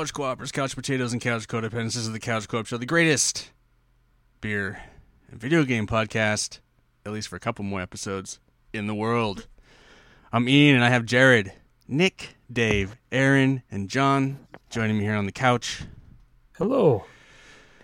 Couch Co-opers, Couch Potatoes, and Couch Codependents. This is the Couch Co-op Show, the greatest beer and video game podcast, at least for a couple more episodes, in the world. I'm Ian, and I have Jared, Nick, Dave, Aaron, and John joining me here on the couch. Hello.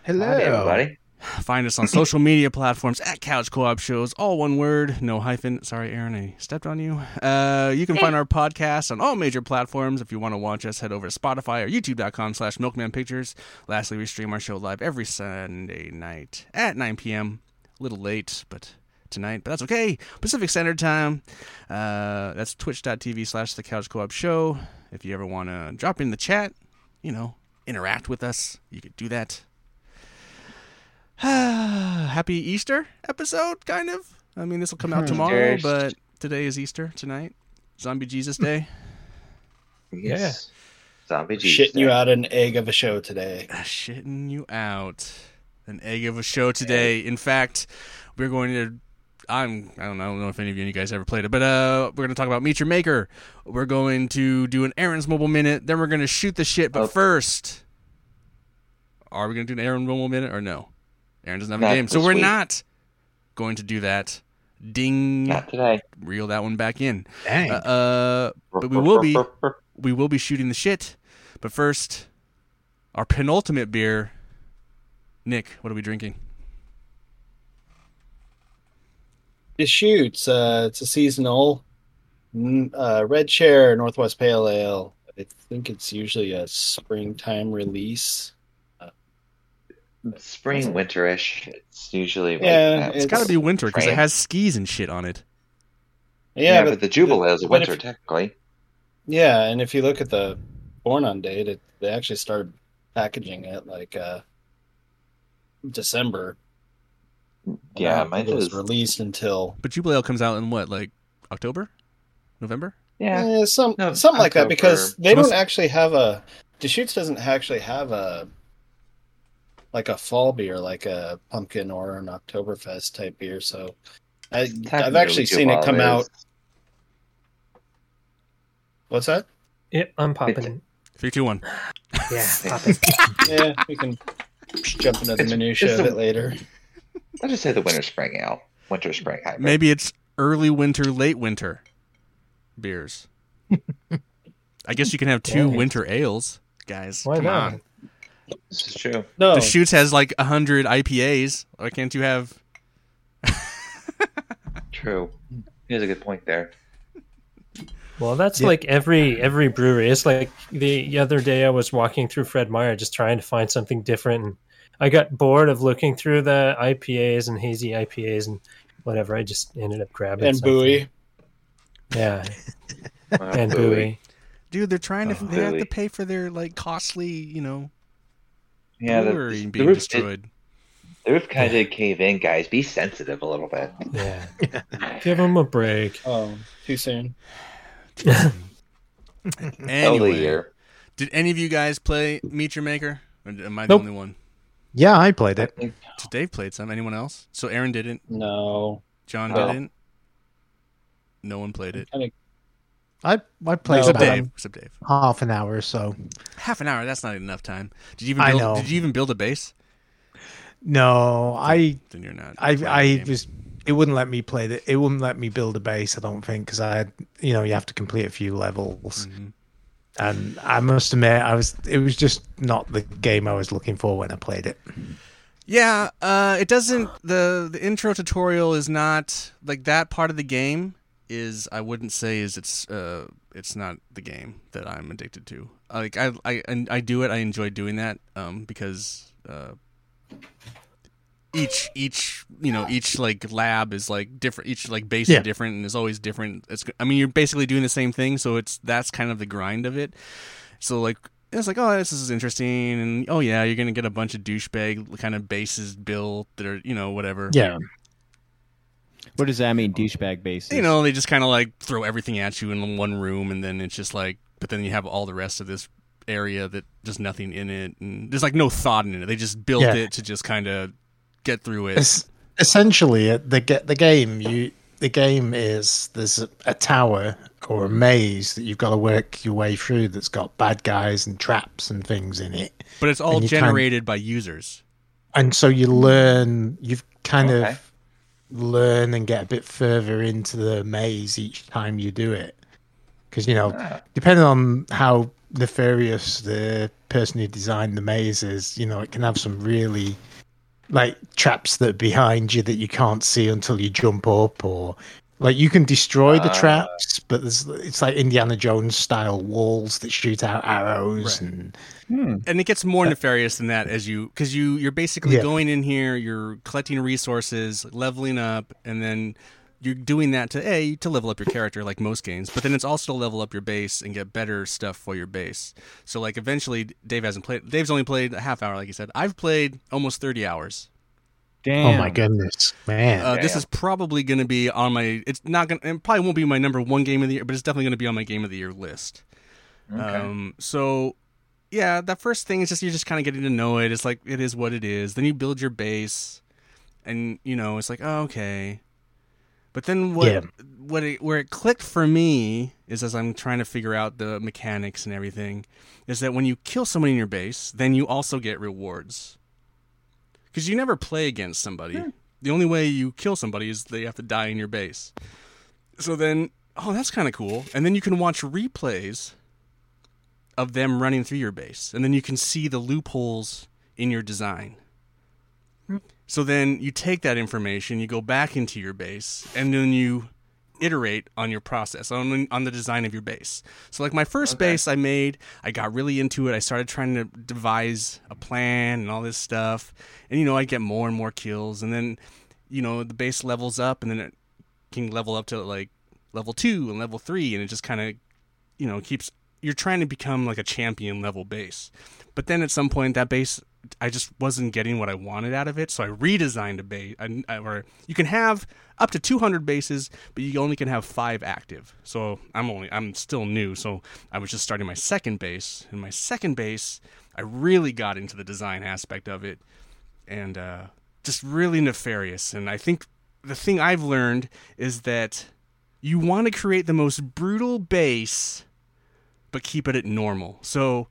Hello, Howdy, everybody. Find us on social media platforms at Couch Co-op Shows, all one word, no hyphen. Sorry, Aaron, I stepped on you. Uh, you can find our podcast on all major platforms. If you want to watch us, head over to Spotify or YouTube.com slash Milkman Pictures. Lastly, we stream our show live every Sunday night at 9 p.m. A little late, but tonight, but that's okay. Pacific Standard Time. Uh, that's twitch.tv slash The Couch Co-op Show. If you ever want to drop in the chat, you know, interact with us, you could do that. Happy Easter episode, kind of. I mean, this will come out tomorrow, Cheers. but today is Easter tonight. Zombie Jesus Day. Yes. Zombie Jesus. Shitting you out an egg of a show today. Ah, Shitting you out. An egg of a show today. In fact, we're going to. I'm. I don't know. I don't know if any of you guys ever played it, but uh, we're going to talk about Meet Your Maker. We're going to do an Aaron's Mobile Minute. Then we're going to shoot the shit. But Oh. first, are we going to do an Aaron's Mobile Minute or no? Aaron doesn't have a game, so we're week. not going to do that. Ding. Not today. Reel that one back in. Dang. Uh, uh, but we will be we will be shooting the shit. But first, our penultimate beer. Nick, what are we drinking? Deschutes. Uh, it's a seasonal mm, uh, red chair Northwest Pale Ale. I think it's usually a springtime release. Spring, winterish. It's usually Yeah, that. It's It's got to be winter because it has skis and shit on it. Yeah, yeah, but, the Jubilee is a winter if- technically. Yeah, and if you look at the born on date, it, they actually started packaging it like uh, December. Yeah, don't mine it was is. released until But Jubilee comes out in what, like October, November? Yeah, Eh, some No, something like that because they Must- don't actually have a Deschutes doesn't actually have a like a fall beer like a pumpkin or an Oktoberfest type beer. So I I've actually seen it come Jubilee out. What's that? Yep, I'm popping. Three, two, one. Yeah, popping. Yeah, we can jump into the It's- minutia it's of a- it later. I'll just say the winter spring ale. Winter spring hybrid. Maybe it's early winter, late winter beers. I guess you can have two Yeah. winter ales, guys. Why Come not? on. This is true. No, Deschutes has like a hundred IPAs. Why can't you have? True. He has a good point there. Well, that's Yeah. like every every brewery. It's like the other day I was walking through Fred Meyer just trying to find something different, and I got bored of looking through the IPAs and hazy IPAs and whatever. I just ended up grabbing and something. buoy. Yeah, and Bowie. buoy. Dude, they're trying to. Oh, they have to pay for their like costly, you know, Yeah, the, brewery the being roof, destroyed. the roof kind of did cave in, guys. Be sensitive a little bit. Yeah, give them a break. Oh, too soon. Tell Anyway, year. did any of you guys play Meet Your Maker? Or am I the Nope. only one? Yeah, I played it. So Dave played some. Anyone else? So Aaron didn't. No, John No. didn't. No one played it. I I played No, Except about Dave. Except Dave. half an hour or so. Half an hour. That's not enough time. Did you even I build? know. Did you even build a base? No, I Then you're not. I I was. It wouldn't let me play the. It wouldn't let me build a base. I don't think because I had. You know, you have to complete a few levels, Mhm. and I must admit, I was. It was just not the game I was looking for when I played it. Yeah, uh, it doesn't. the The intro tutorial is not like that part of the game. Is I wouldn't say is it's uh it's not the game that I'm addicted to. Like I I and I do it. I enjoy doing that um because uh each each you know each like lab is like different. Each like base Yeah. is different and is always different. It's I mean you're basically doing the same thing. So it's that's kind of the grind of it. So like it's like, oh, this is interesting, and oh yeah, you're gonna get a bunch of douchebag kind of bases built that are, you know, whatever. Yeah, What does that mean, douchebag bases? You know, they just kind of like throw everything at you in one room, and then it's just like but then you have all the rest of this area that just nothing in it, and there's like no thought in it. They just built Yeah. it to just kind of get through it. Es- essentially, uh, the ge- the game you the game is there's a, a tower or a maze that you've got to work your way through that's got bad guys and traps and things in it, But it's all and kind- generated by users. and so you learn. You've kind Okay. of learn and get a bit further into the maze each time you do it, because you know depending on how nefarious the person who designed the maze is, you know, it can have some really like traps that are behind you that you can't see until you jump up or like you can destroy the Ah. traps, but there's it's like Indiana Jones style walls that shoot out arrows Right. and hmm. and it gets more nefarious than that as you because you you're basically Yeah. going in here you're collecting resources leveling up and then you're doing that to a to level up your character like most games but then it's also to level up your base and get better stuff for your base so like eventually dave hasn't played dave's only played a half hour like you said i've played almost 30 hours Damn. oh my goodness, man. uh, this is probably going to be on my it's not going to it probably won't be my number one game of the year but it's definitely going to be on my game of the year list Okay. um, so yeah, that first thing is just you're just kind of getting to know it. It's like it is what it is. Then you build your base, and you know it's like oh, okay. But then what Yeah. what it, where it clicked for me is as I'm trying to figure out the mechanics and everything, is that when you kill someone in your base, then you also get rewards. Because you never play against somebody. Hmm. The only way you kill somebody is they have to die in your base. So then, oh, that's kind of cool. And then you can watch replays of them running through your base, and then you can see the loopholes in your design. Hmm. So then you take that information, you go back into your base, and then you iterate on your process on on the design of your base. So like my first Okay. base I made, I got really into it. I started trying to devise a plan and all this stuff. And you know, I get more and more kills and then you know, the base levels up and then it can level up to like level 2 and level 3 and it just kind of you know, keeps you're trying to become like a champion level base. But then at some point that base I just wasn't getting what I wanted out of it, so I redesigned a base. I- or you can have up to 200 bases, but you only can have five active. So I'm only I'm still new, so I was just starting my second base, and my second base I really got into the design aspect of it, and uh, just really nefarious. And I think the thing I've learned is that you want to create the most brutal base, but keep it at normal. So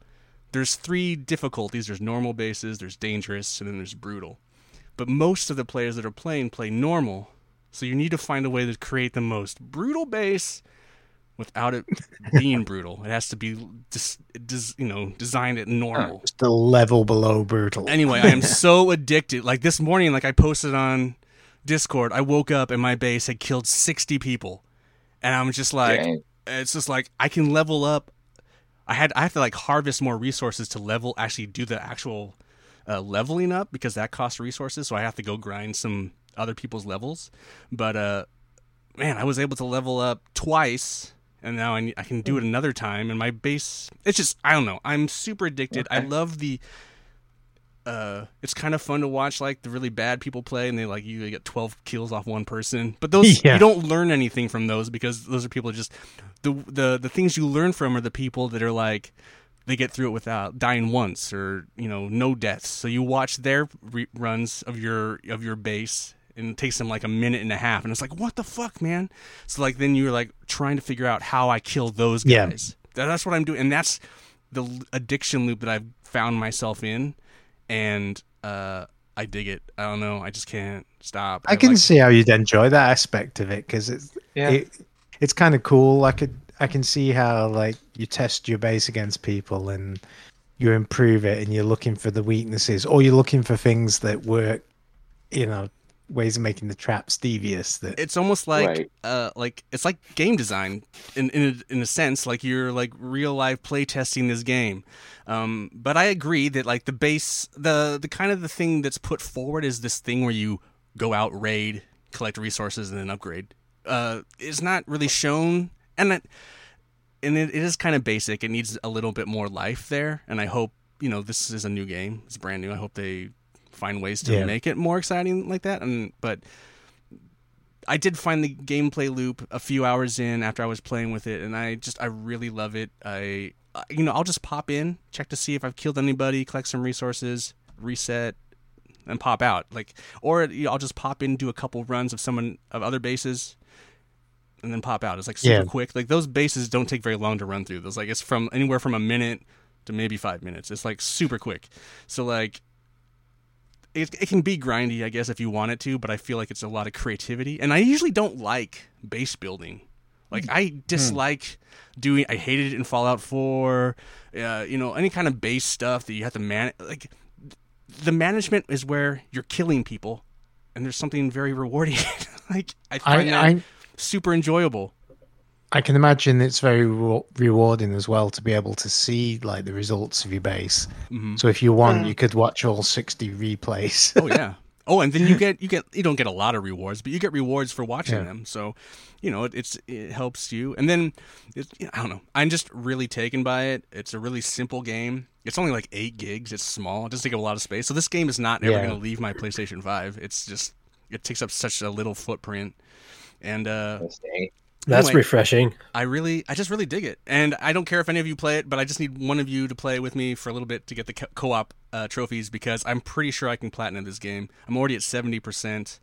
there's three difficulties there's normal bases there's dangerous and then there's brutal but most of the players that are playing play normal so you need to find a way to create the most brutal base without it being brutal it has to be just you know designed at normal Just a level below brutal. anyway i am so addicted like this morning like i posted on discord i woke up and my base had killed 60 people and i'm just like Dang. it's just like I can level up. I had I have to like harvest more resources to level actually do the actual uh, leveling up because that costs resources. So I have to go grind some other people's levels. But uh, man, I was able to level up twice, and now I, I can do it another time. And my base, it's just I don't know. I'm super addicted. I love the. Uh, it's kind of fun to watch like the really bad people play, and they like you get twelve kills off one person. But those Yeah. you don't learn anything from those because those are people just the the the things you learn from are the people that are like they get through it without dying once or you know no deaths. So you watch their re- runs of your of your base and it takes them like a minute and a half and it's like what the fuck man. So like then you're like trying to figure out how I kill those Yeah. guys. That- That's what I'm doing and that's the addiction loop that I've found myself in and uh I dig it. I don't know. I just can't stop. I can like- see how you'd enjoy that aspect of it because it's Yeah. it, it's kind of cool. I could I can see how like you test your base against people and you improve it and you're looking for the weaknesses or you're looking for things that work, you know, ways of making the traps devious. That it's almost like Right. uh like it's like game design in in a, in a sense like you're like real life play testing this game um but i agree that like the base the the kind of the thing that's put forward is this thing where you go out raid collect resources and then upgrade uh is not really shown and it and it, it is kind of basic it needs a little bit more life there and i hope you know this is a new game it's brand new i hope they find ways to Yeah. make it more exciting like that and but I did find the gameplay loop a few hours in after I was playing with it, and I just I really love it. I uh, you know I'll just pop in, check to see if I've killed anybody, collect some resources, reset, and pop out. Like or you know, I'll just pop in, do a couple runs of someone of other bases, and then pop out. It's like super Yeah. quick. Like those bases don't take very long to run through. Those like it's from anywhere from a minute to maybe five minutes. It's like super quick. So like it, it can be grindy, I guess, if you want it to, but I feel like it's a lot of creativity. And I usually don't like base building. Like I dislike doing. I hated it in Fallout Four. Uh, you know, any kind of base stuff that you have to man. Like the management is where you're killing people, and there's something very rewarding. like I find that I, I super enjoyable. I can imagine it's very re- rewarding as well to be able to see like the results of your base. Mhm. So if you want, you could watch all sixty replays. Oh yeah. Oh, and then you get you get you don't get a lot of rewards, but you get rewards for watching Yeah. them. So, you know, it, it's it helps you. And then it, I don't know. I'm just really taken by it. It's a really simple game. It's only like eight gigs. It's small. It doesn't take up a lot of space. So this game is not ever Yeah. going to leave my PlayStation Five. It's just it takes up such a little footprint. And uh, Mustang. That's Anyway. refreshing. I really, I just really dig it, and I don't care if any of you play it, but I just need one of you to play with me for a little bit to get the co- co-op uh, trophies because I'm pretty sure I can platinum this game. I'm already at seventy percent.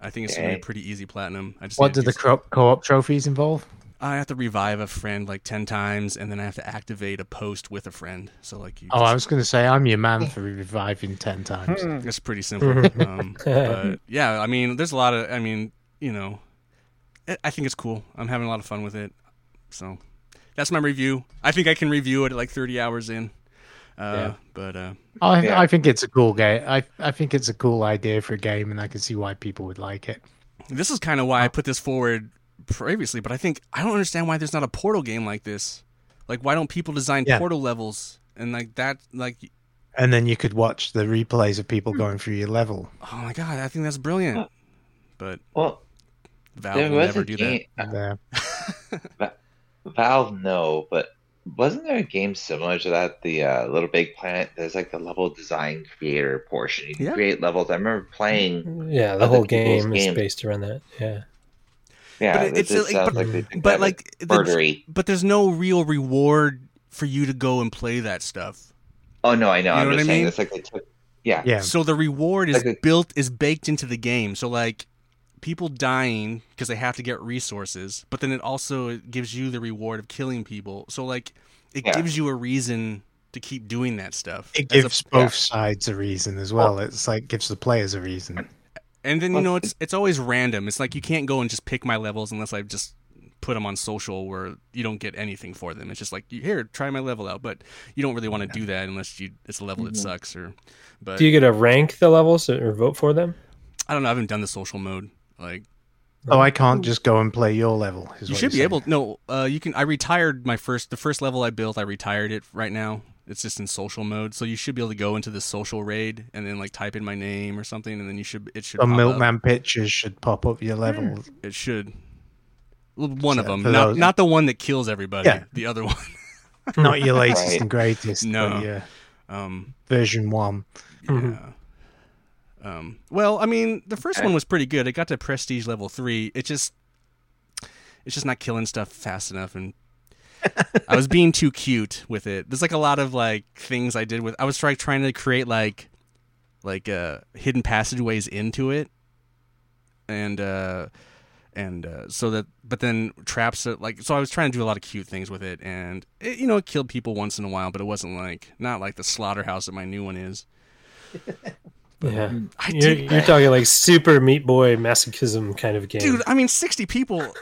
I think it's gonna be a pretty easy platinum. I just what do the do- co- co-op trophies involve? I have to revive a friend like ten times, and then I have to activate a post with a friend. So like you, Oh, I was going to say I'm your man for reviving ten times. it's pretty simple. um, but yeah, I mean, there's a lot of, I mean, you know, I- I think it's cool. I'm having a lot of fun with it. So that's my review. I think I can review it like 30 hours in. Uh, Yeah. But uh, I, Yeah. I think it's a cool game. I I think it's a cool idea for a game, and I can see why people would like it. this is kind of why I put this forward previously. But I think I don't understand why there's not a Portal game like this. Like, why don't people design Yeah. Portal levels and like that? Like, And then you could watch the replays of people going through your level. oh my god, I think that's brilliant. But Well, Valve there will was never a do game. And, uh, Valve, no, but wasn't there a game similar to that? The uh, Little Big Planet. There's like the level design creator portion. You can Yeah. create levels. I remember playing. Yeah, the whole people's game is based around that. Yeah. Yeah, But it, it's, just like- sounds but- like they think but like it's the- but there's no real reward for you to go and play that stuff. Oh no, I know. You I'm know just what I saying mean? it's like they took. Yeah, yeah, So the reward is Like a- built is baked into the game. So like people dying because they have to get resources, but then it also gives you the reward of killing people. So like it Yeah. gives you a reason to keep doing that stuff. it As a- gives both sides a reason as well. It's like gives the players a reason. and then you know it's it's always random. It's like you can't go and just pick my levels unless I've just put them on social where you don't get anything for them. It's just like here, try my level out, but you don't really want to do that unless you it's a level that mm-hmm. sucks or. But Do you get to rank the levels or vote for them? I don't know. I haven't done the social mode. Like Oh, I can't just go and play your level. is you what should be you're able. No, uh, you can. I retired my first. The first level I built, I retired it right now. It's just in social mode, so you should be able to go into the social raid and then like type in my name or something, and then you should. It should. Some pop up. Milkman pictures should pop up your level. It should. Well, One of them, not those- not the one that kills everybody. Yeah. The other one. Not your latest Right. and greatest, No. but your Um, version one. yeah. Um, well, I mean, the first one was pretty good. It got to prestige level three. It just, it's just not killing stuff fast enough, and I was being too cute with it. There's like a lot of like things I did with. I was trying trying to create like, like uh, hidden passageways into it, and uh, and uh, so that, but then traps that like. So I was trying to do a lot of cute things with it, and it, you know, it killed people once in a while, but it wasn't like not like the slaughterhouse that my new one is. Yeah. I You're, did, you're talking like super Meat Boy masochism kind of game. dude. I mean, sixty people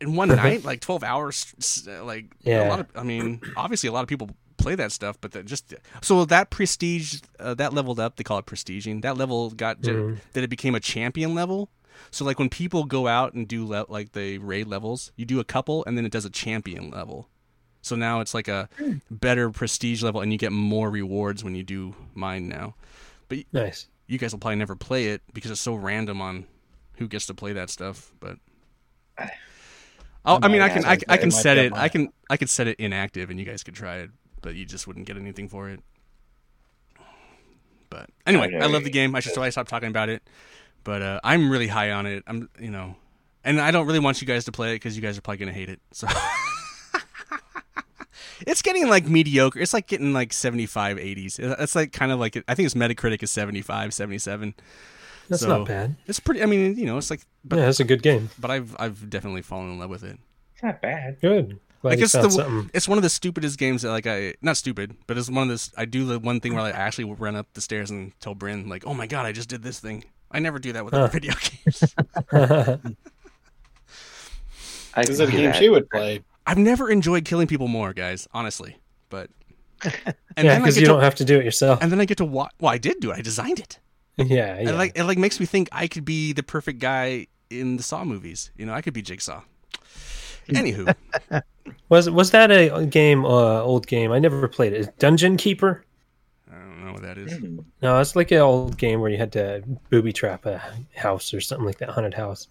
in one night, like twelve hours. s- Like a lot of. I mean, obviously, a lot of people play that stuff, but that just so that prestige uh, that leveled up. They call it prestiging. That level got Mhm. that it became a champion level. So like when people go out and do le- like the raid levels, you do a couple, and then it does a champion level. So now it's like a better prestige level, and you get more rewards when you do mine now. But nice. You guys will probably never play it because it's so random on who gets to play that stuff. But oh, I mean, I can, I, can- I can set it, I can, I can set it inactive, and you guys could try it, but you just wouldn't get anything for it. But anyway, I I love the game. I should probably stop talking about it. But uh, I'm really high on it. I'm, you know, and I don't really want you guys to play it because you guys are probably gonna hate it. So it's getting like mediocre. It's like getting like 75, 80s. It's like kind of like I think its Metacritic is 75, 77. That's So- not bad. It's pretty. I mean, you know, it's like, but yeah, it's a good game. but I've I've definitely fallen in love with it. It's not bad. Good. Glad Like it's the something. it's one of the stupidest games that like I not stupid, but it's one of this. I do the one thing where like, I actually will run up the stairs and tell Bryn like, "Oh my god, I just did this thing." I never do that with Huh. other video games. I This is a game that. she would play. I've never enjoyed killing people more, guys. Honestly, but and yeah, then I because get you to, don't have to do it yourself. and then I get to watch. Well, I did do it. I designed it. yeah, yeah. It like it like makes me think I could be the perfect guy in the Saw movies. You know, I could be Jigsaw. Anywho, was was that a game? Uh, old game? I never played it. Dungeon Keeper. I don't know what that is. Hmm. No, it's like an old game where you had to booby trap a house or something like that, haunted house.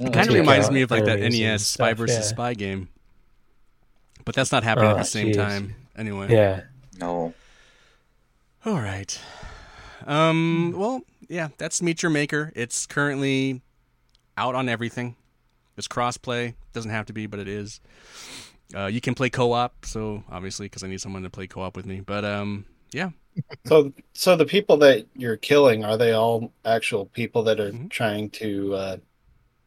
Oh, Kind of reminds out me of like that NES Spy stuff, versus yeah. Spy game, but that's not happening at Oh, the same jeez. time. Anyway, Yeah, No. All right. Um. Well, yeah. That's Meet Your Maker. It's currently out on everything. It's crossplay. Doesn't have to be, but it is. Uh, you can play co-op. So obviously, because I need someone to play co-op with me. But um, yeah. So, so the people that you're killing are they all actual people that are Mhm. trying to? Uh,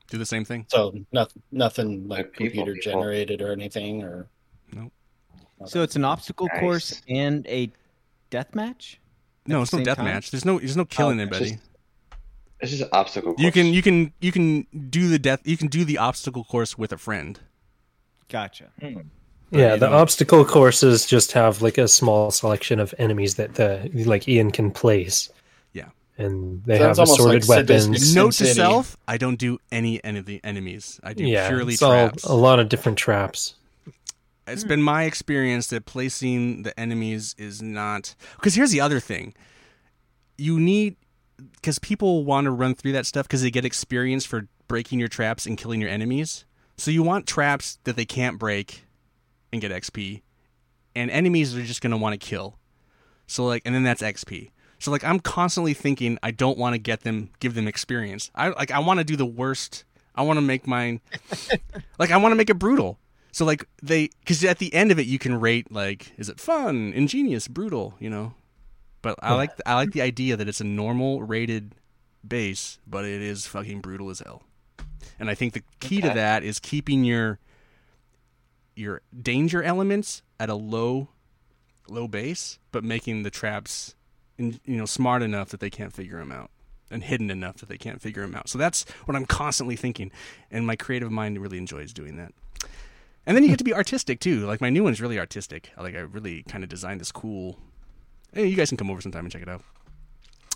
Do the same thing. so nothing, nothing like Like people, computer people. generated or anything, or So it's an obstacle course and a death match. No, it's no death time? match. There's no. There's no killing it's anybody. just- It's just an obstacle course. You can. You can. You can do the death. You can do the obstacle course with a friend. Gotcha. Hmm. yeah. The know- obstacle courses just have like a small selection of enemies that the like Ian can place. Yeah. and they Sounds have almost assorted like weapons. Note to self: I don't do any any of the enemies. I do Yeah, purely it's all traps. a lot of different traps. It's hmm. been my experience that placing the enemies is not because here's the other thing. You need because people want to run through that stuff because they get experience for breaking your traps and killing your enemies. So you want traps that they can't break and get XP, and enemies are just gonna want to kill. So like, and then that's XP. So like, I'm constantly thinking I don't want to get them, give them experience. I like, I want to do the worst. I want to make mine, like, I want to make it brutal. So like they, because at the end of it, you can rate like, is it fun, ingenious, brutal, you know? But I like I like the idea that it's a normal rated base, but it is fucking brutal as hell. And I think the key to that is keeping your your danger elements at a low low base, but making the traps in, you know smart enough that they can't figure them out and hidden enough that they can't figure them out. So that's what I'm constantly thinking, and my creative mind really enjoys doing that. And then you get to be artistic too. Like my new one's really artistic. Like I really kind of designed this cool. Hey, you guys can come over sometime and check it out.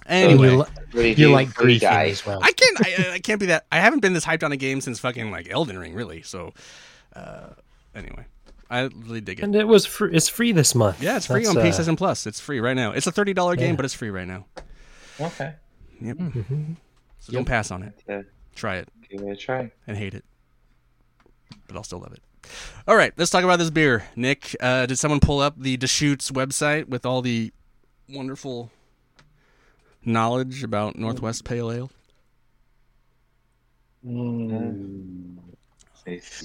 And Anyway, you, li- you you like What do griefing as well. I can't. I, I can't be that. I haven't been this hyped on a game since fucking like Elden Ring, really. So, uh, anyway, I really dig it. And it was free. It's free this month. Yeah, it's free That's, on uh, PlayStation Plus. It's free right now. It's a thirty dollar game, but it's free right now. Okay. Yep. mhm. So don't pass on it. Yeah, Try it give it a try. and hate it, but I'll still love it. All right, let's talk about this beer. Nick, uh, did someone pull up the Deschutes website with all the wonderful knowledge about Northwest Pale Ale? Mm,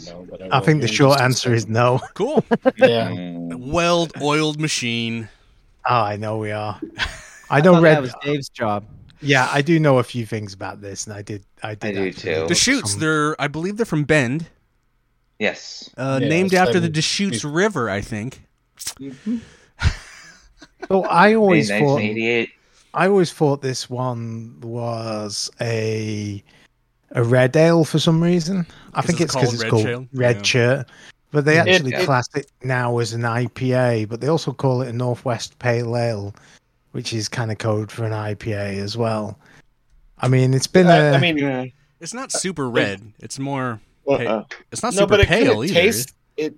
no, but I think the short answer is no. Cool. yeah. Weld oiled machine. Oh, I know we are. I I know thought red. that was Dave's job. Yeah, I do know a few things about this, and I did. I did. I do too. look Deschutes, they're I believe they're from Bend, Yes. uh, Yeah, named after the seven- Deschutes River, I think. So I always thought. I always thought this one was a a red ale for some reason. I think it's it's because called it's Red called Shield? Red Yeah. Shirt, but they actually it- class it now as an IPA. But they also call it a Northwest Pale Ale, which is kind of code for an IPA as well. I mean, it's been I, a. I mean, Yeah. It's not super red. It's more. Uh-uh. It's not no, super but it pale kinda either. tastes it.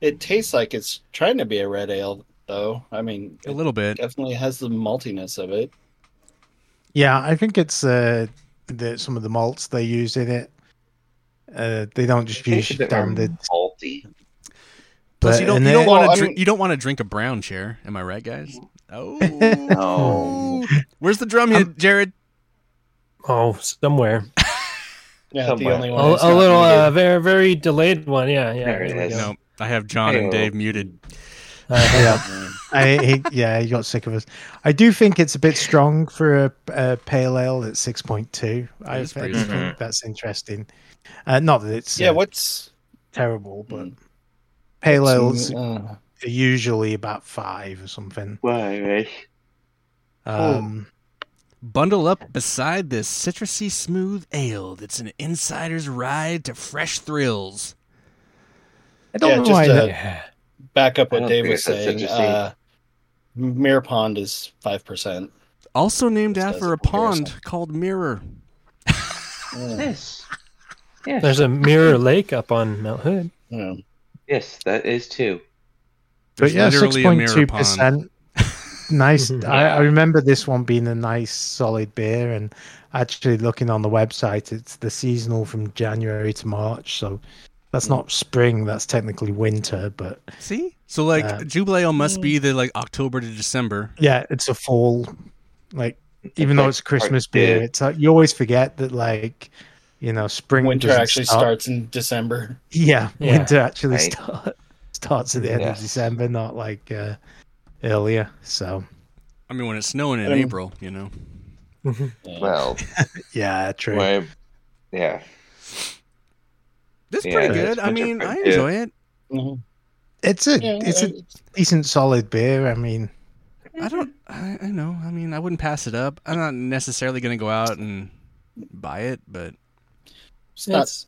It tastes like it's trying to be a red ale, though. I mean, a little bit. definitely has the maltiness of it. yeah, I think it's uh, the, some of the malts they use in it. Uh, they don't just use Tastes a standard. malty. Plus, you don't. You don't then- want Well, I to drink. mean- You don't want to drink a brown chair. Am I right, guys? Oh. No. Where's the drum hit, Jared? Oh, somewhere. Yeah, Somewhere. the only A, one. that's a little uh, very very delayed one. Yeah, yeah. There it there we is. go. No, I have John and Hey-o. Dave muted. Uh, Yeah. I, he, yeah, he got sick of us. I do think it's a bit strong for a, a pale ale at six point two. I, is I pretty strong. think that's interesting. Uh, not that it's Yeah, uh, what's terrible, but Mm. pale ales uh, are usually about five or something. Why? Um, Bundle up beside this citrusy smooth ale that's an insider's ride to fresh thrills. I don't Yeah, know just why. a- that- yeah. back up what Dave was saying. citrusy. Uh, Mirror Pond is five percent. Also named Just after a a comparison. pond called Mirror. Yes. Yes. There's a Mirror Lake up on Mount Hood. Yeah. yes, that is too. but There's yeah, six literally a mirror pond. percent. Nice. I, I remember this one being a nice solid beer, and actually looking on the website, it's the seasonal from January to March. So that's not spring; that's technically winter. But See? So like Uh, Jubilee Ale must be the like October to December. yeah, it's a fall. Like even though it's a Christmas beer, it's like you always forget that like you know spring Winter actually start- starts in December. Yeah, Yeah. winter actually Right. start, starts at the end of December, not like uh, earlier. So I mean when it's snowing in Um, April, you know. Well, yeah, true. my, yeah. This is Yeah, pretty good. I mean, I yeah. enjoy it. Mhm. It's a Yeah, it's a decent solid beer. I mean, I don't I, I know. I mean, I wouldn't pass it up. I'm not necessarily going to go out and buy it, but it's not It's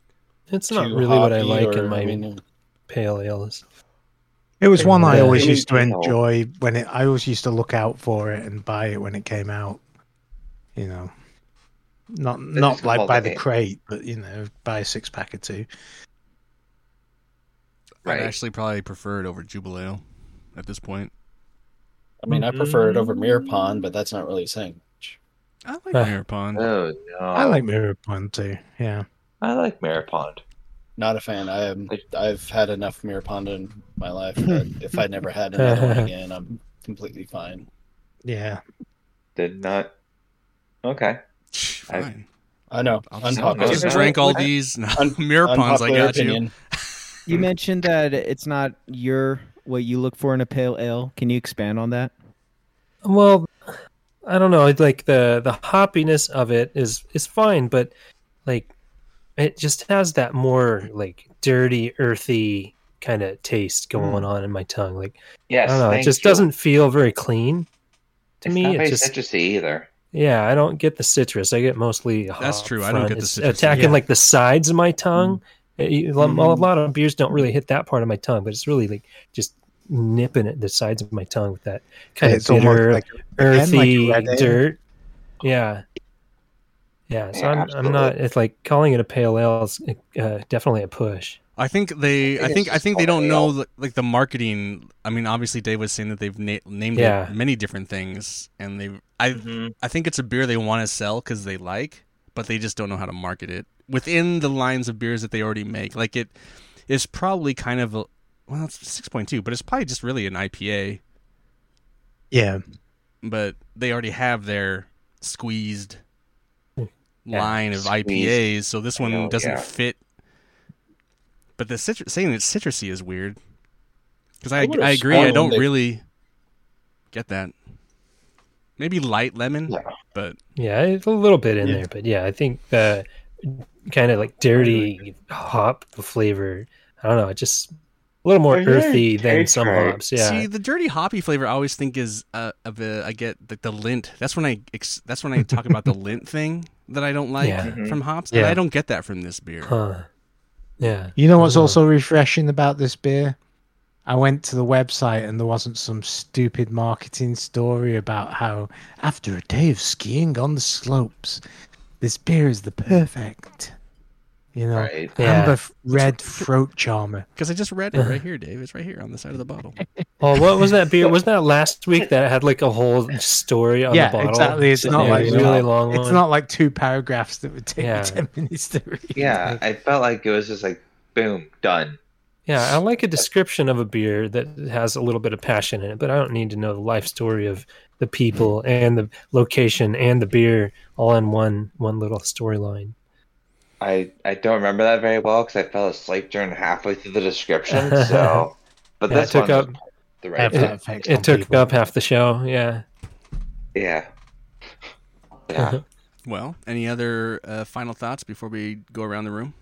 it's not really what I like or- in my I mean, pale ales. It was one I always used to enjoy when it. I always used to look out for it and buy it when it came out. You know, not not like called by the the crate, but you know, buy a six pack or two. Right. I'd actually probably prefer it over Jubilee Ale at this point. I mean, I prefer it over Mirror Pond, but that's not really saying much. I like Uh, Mirror Pond. Oh no. I like Mirror Pond too. Yeah, I like Mirror Pond. Not a fan. I am. I've had enough Mirror Pond in my life that if I never had another one again, I'm completely fine. yeah. Did not. Okay. Fine. I know. I'll just, Unpopular. I'll just Unpopular. drink all these. No, un- Mirror I got you. opinion. You mentioned that it's not your what you look for in a pale ale. Can you expand on that? Well, I don't know. it's Like the the hoppiness of it is is fine, but like it just has that more like dirty, earthy kind of taste hmm. going on in my tongue. Like Yes. I don't know, it just you. doesn't feel very clean to It's me. not It very just citrusy either. yeah, I don't get the citrus. I get mostly That's hop true. I don't front. get the It's citrus. attacking Yeah. like the sides of my tongue. It- you- a Mhm. lot of beers don't really hit that part of my tongue, but it's really like just nipping at the sides of my tongue with that kind of it's almost bitter, like again, like earthy dirt. Yeah. Yeah, so Yeah, I'm, I'm not. It's like calling it a pale ale is uh, definitely a push. I think they. I think think. I think they don't know the, like the marketing. I mean, obviously, Dave was saying that they've na- named Yeah. it many different things, and they. I. Mm-hmm. I think it's a beer they want to sell because they like, but they just don't know how to market it within the lines of beers that they already make. Like it is probably kind of a. Well, it's six point two, but it's probably just really an IPA. Yeah, But they already have their squeezed Yeah, line of squeezed. IPAs, so this one know, doesn't yeah. fit. But the citrus saying it's citrusy is weird because I I I agree. I don't they- really get that. Maybe light lemon, Yeah. but Yeah, it's a little bit in Yeah. there, but yeah, I think the kind of like dirty hop flavor. I don't know, it just a little more earthy than some right. hops. Yeah, see the dirty hoppy flavor. I always think is uh, of a, I get the, the lint. That's when I that's when I talk about the lint thing that I don't like Yeah. From mm-hmm. hops, and I don't get that from this beer. huh? Yeah, You know what's also refreshing about this beer? I went to the website and there wasn't some stupid marketing story about how after a day of skiing on the slopes, this beer is the perfect, you know, Right. Yeah. amber f- red throat charmer. Because I just read it right here, Dave. It's right here on the side of the bottle. Oh, what was that beer? Wasn't that last week that had like a whole story on Yeah, the bottle? exactly. It's not Yeah, like a really long It's one. not like two paragraphs that would take Yeah. me ten minutes to read. Yeah, I felt like it was just like boom, done. Yeah, I like a description of a beer that has a little bit of passion in it, but I don't need to know the life story of the people and the location and the beer all in one one little storyline. I I don't remember that very well because I fell asleep during halfway through the description. So, but Yeah, it this took up- the right. Have It- that It took people. up half the show. Yeah. Yeah. Yeah. Well, any other uh, final thoughts before we go around the room?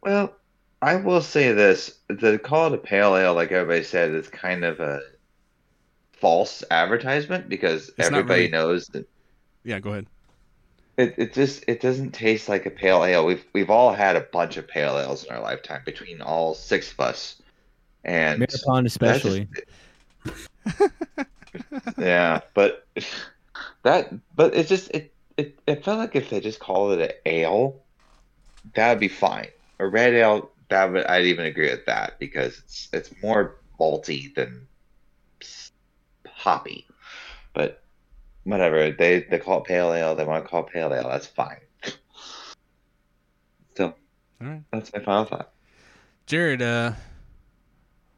Well, I will say this: the call it a pale ale, like everybody said, is kind of a false advertisement because It's everybody really- knows that Yeah, go ahead. It, it just it doesn't taste like a pale ale. We've we've all had a bunch of pale ales in our lifetime between all six of us, and Marathon especially. just- yeah, but that but it just it, it it felt like if they just called it an ale, that'd be fine. A red ale, that would I'd even agree with that because it's it's more malty than hoppy. But whatever they they call it pale ale, they want to call it pale ale. That's fine. Still, All right, that's my final thought. Jared. Uh,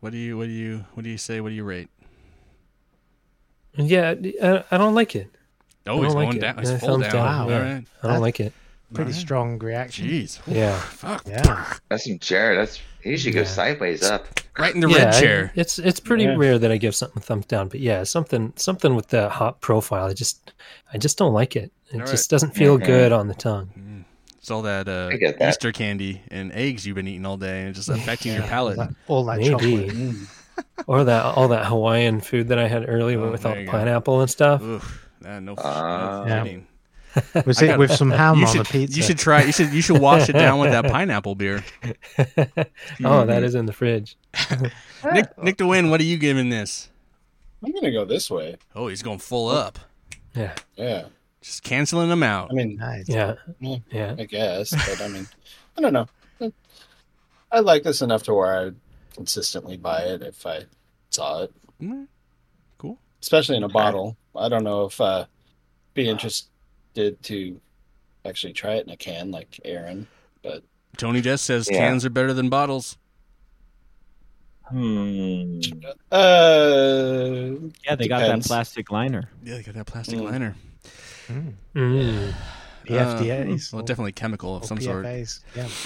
what do you what do you what do you say? What do you rate? Yeah, I, I don't like it. Oh, I he's don't like going it. down. He's Yeah, full down. down, All yeah. right. I don't That- like it. Pretty Alright. strong reaction. Jeez. Yeah. Fuck. Yeah. That's some Jared. That's he should go Yeah. sideways up. Right in the yeah, red I- chair. it's it's pretty Yeah. rare that I give something thumbs down, but yeah, something something with the hop profile. I just I just don't like it. It All just doesn't feel Mhm. good on the tongue. Mm. It's all that, uh, I that. Easter candy and eggs you've been eating all day, and it's just affecting your All palate. that, all that Maybe. chocolate. Mm. Or that all that Hawaiian food that I had earlier Oh, with all there the go. pineapple and stuff. Oof. No, Uh, no Yeah. Kidding. Was it with some ham You on should, the pizza? you should try. You should you should wash it down with that pineapple beer. oh, that is in the fridge. Nick Nick DeWin, what are you giving this? I'm gonna go this way. Oh, he's going full up, Yeah, Yeah. just canceling them out. I mean, Nice. yeah, Yeah. yeah. I guess, but I mean, I don't know. I like this enough to where I'd consistently buy it if I saw it, Mm, especially in a bottle. I don't know if uh, be interested to actually try it in a can like Aaron, but Tony just says Yeah. cans are better than bottles. Hmm. uh, Yeah, they got that plastic liner. Yeah, they got that plastic Mm. liner. Mm. Mm. PFDAs. Uh, well, definitely chemical of or some sort. Yeah.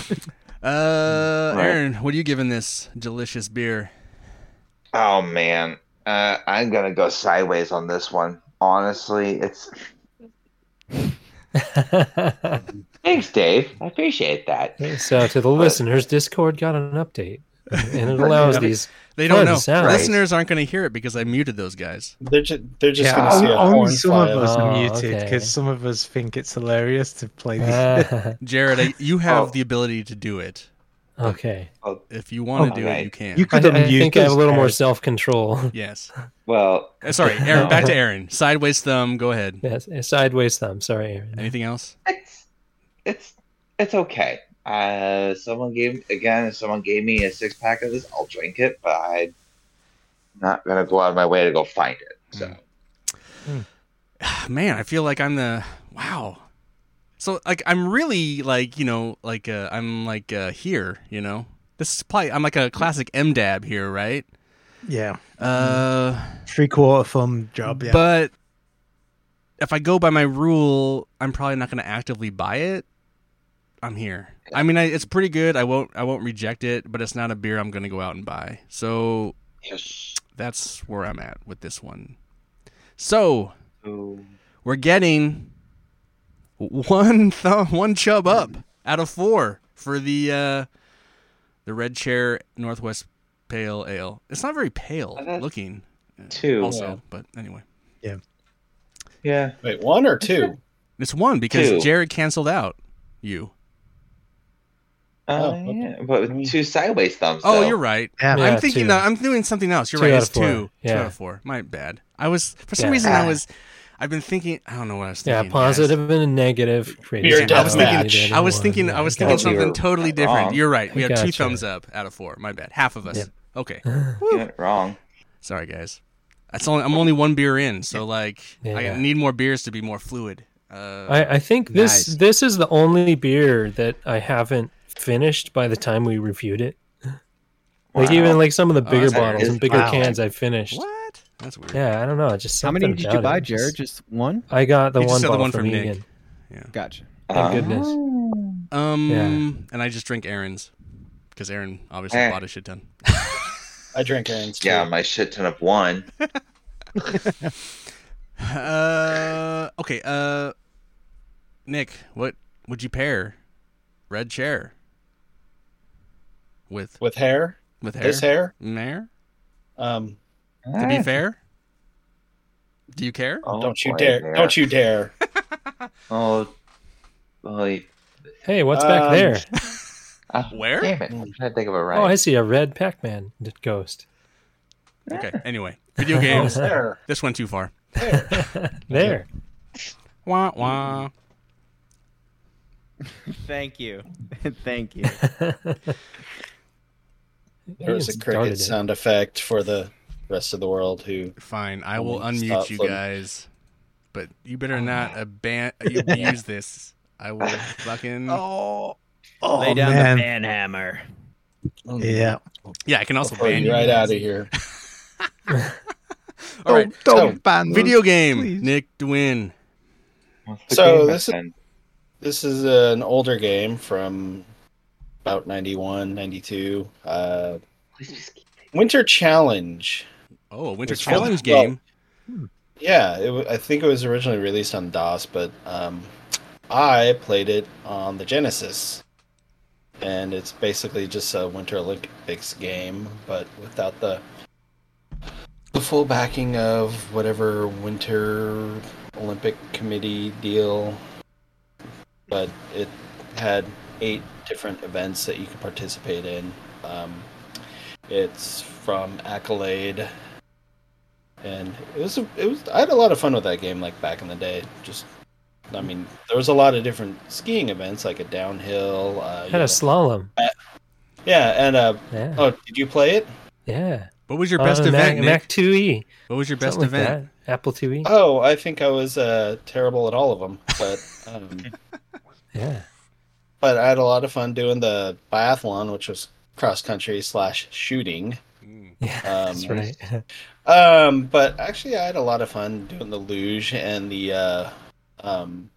Uh, Right. Aaron, what are you giving this delicious beer? Oh man, uh, I'm gonna go sideways on this one. Honestly, it's thanks, Dave. I appreciate that. so to the listeners, Discord got an update, and it allows these. They don't know. sounds. Listeners aren't going to hear it because I muted those guys. they're just they're just yeah, gonna see a only some fly of us up. Oh, are muted okay. because some of us think it's hilarious to play this. Ah, Jared, I, you have Oh. the ability to do it. Okay, If you want to do Okay. it, you can. You could I unmute think I have a us, little more self control. yes. Well, Uh, Sorry, Aaron. Back to Aaron. Sideways thumb. Go ahead. yes, sideways thumb. Sorry, Aaron. Anything else? it's it's it's okay. Uh, someone gave again. If someone gave me a six pack of this, I'll drink it, but I'm not gonna go out of my way to go find it. So Man, I feel like I'm the wow. So like I'm really like you know like uh, I'm like uh, here. You know, this is probably I'm like a classic M dab here, right? Yeah. Uh. Three quarter thumb job. Yeah. But if I go by my rule, I'm probably not going to actively buy it. I'm here. I mean, I, it's pretty good. I won't. I won't reject it, but it's not a beer I'm going to go out and buy. So yes. that's where I'm at with this one. So So, we're getting one thumb, one chub up out of four for the uh, the Red Chair Northwest Pale Ale. It's not very pale looking, Two. also, Yeah. but anyway. Yeah. Yeah. Wait, one or two? It's one because Two. Jared canceled out you. Uh, Oh, okay. yeah, but two sideways thumbs. Oh, though. you're right. Yeah. Yeah, I'm thinking. two. No, I'm doing something else. You're Two right. It's of four. two. Two Yeah. out of four. My bad. I was for some Yeah. reason. I Ah. was. I've been thinking. I don't know what I was Yeah, thinking. guys. positive and negative. created I was thinking. I was thinking. I was thinking got something totally different. wrong. You're right. We have had two gotcha. thumbs up out of four. My bad. Half of us. Yep. Okay. You went wrong. Sorry, guys. That's only. I'm only one beer in, so like I need more beers to be more fluid. Uh, I, I think this Nice. this is the only beer that I haven't finished by the time we reviewed it. Like even like some of the bigger that's bottles and bigger Wow. cans I finished. what? That's weird. Yeah, I don't know. Just How many did you buy. Jared? Just- Just one? I got the He just one the bottle one from from Nick. Egan. Gotcha. Thank goodness. Oh. Um, Yeah. and I just drink Aaron's because Aaron obviously Eh. bought a shit ton. I drink Aaron's. too. Yeah, my shit ton of one. Uh, okay. Uh, Nick, what would you pair red chair with with hair. with hair? This hair. Hair? Um, To be fair, do you care? Oh, don't you dare! there. Don't you dare! Oh, boy. Hey, what's back Um, there? Ah, Where? Damn it! I'm trying to think of a right. Oh, I see a red Pac-Man ghost. Okay. Anyway, video games. There. this went too far. there. there. Wah wah. Thank you. Thank you. There was a cricket sound effect for the rest of the world who Fine, I will unmute stop you them. guys, but you better not aban- you use this. I will fucking. Oh, oh Lay down man. the ban hammer. Yeah. Yeah, I can also throw ban you you. right guys. out of here. All right, Oh, don't so, ban video us, game. please. Nick Dwin. So this is- This is an older game from about 91, 92. Uh, Please just keep it. Winter Challenge. Oh, a Winter Challenge well- game. Yeah, it, I think it was originally released on DOS, but um, I played it on the Genesis. And it's basically just a Winter Olympics game, but without the the full backing of whatever Winter Olympic Committee deal. But it had eight different events that you could participate in. Um, it's from Accolade, and it was it was I had a lot of fun with that game like back in the day. Just I mean, there was a lot of different skiing events like a downhill. Uh, you Had a know- slalom. yeah, and uh, Yeah. oh, did you play it? Yeah. What was your best On event, Mac, Nick? Mac 2E. What was your best Something like event? that. Apple 2E. Oh, I think I was uh, terrible at all of them, but um, Yeah. but I had a lot of fun doing the biathlon, which was cross country slash shooting. Yeah. Um, That's right. Um, but actually, I had a lot of fun doing the luge and the uh, um,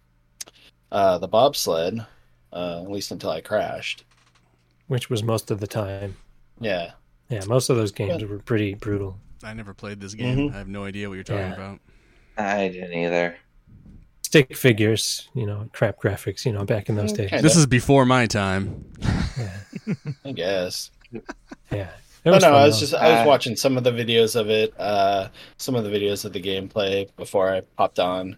uh, the bobsled. Uh, at least until I crashed. Which was most of the time. Yeah. Yeah, most of those games were pretty brutal. I never played this game. Mhm. I have no idea what you're talking Yeah. about. I didn't either. Stick figures, you know, crap graphics, you know, back in those days. Okay. This is before my time. Yeah. I guess. Yeah. It Oh, no, fun, I was though. just I was Uh, watching some of the videos of it, uh, some of the videos of the gameplay before I popped on,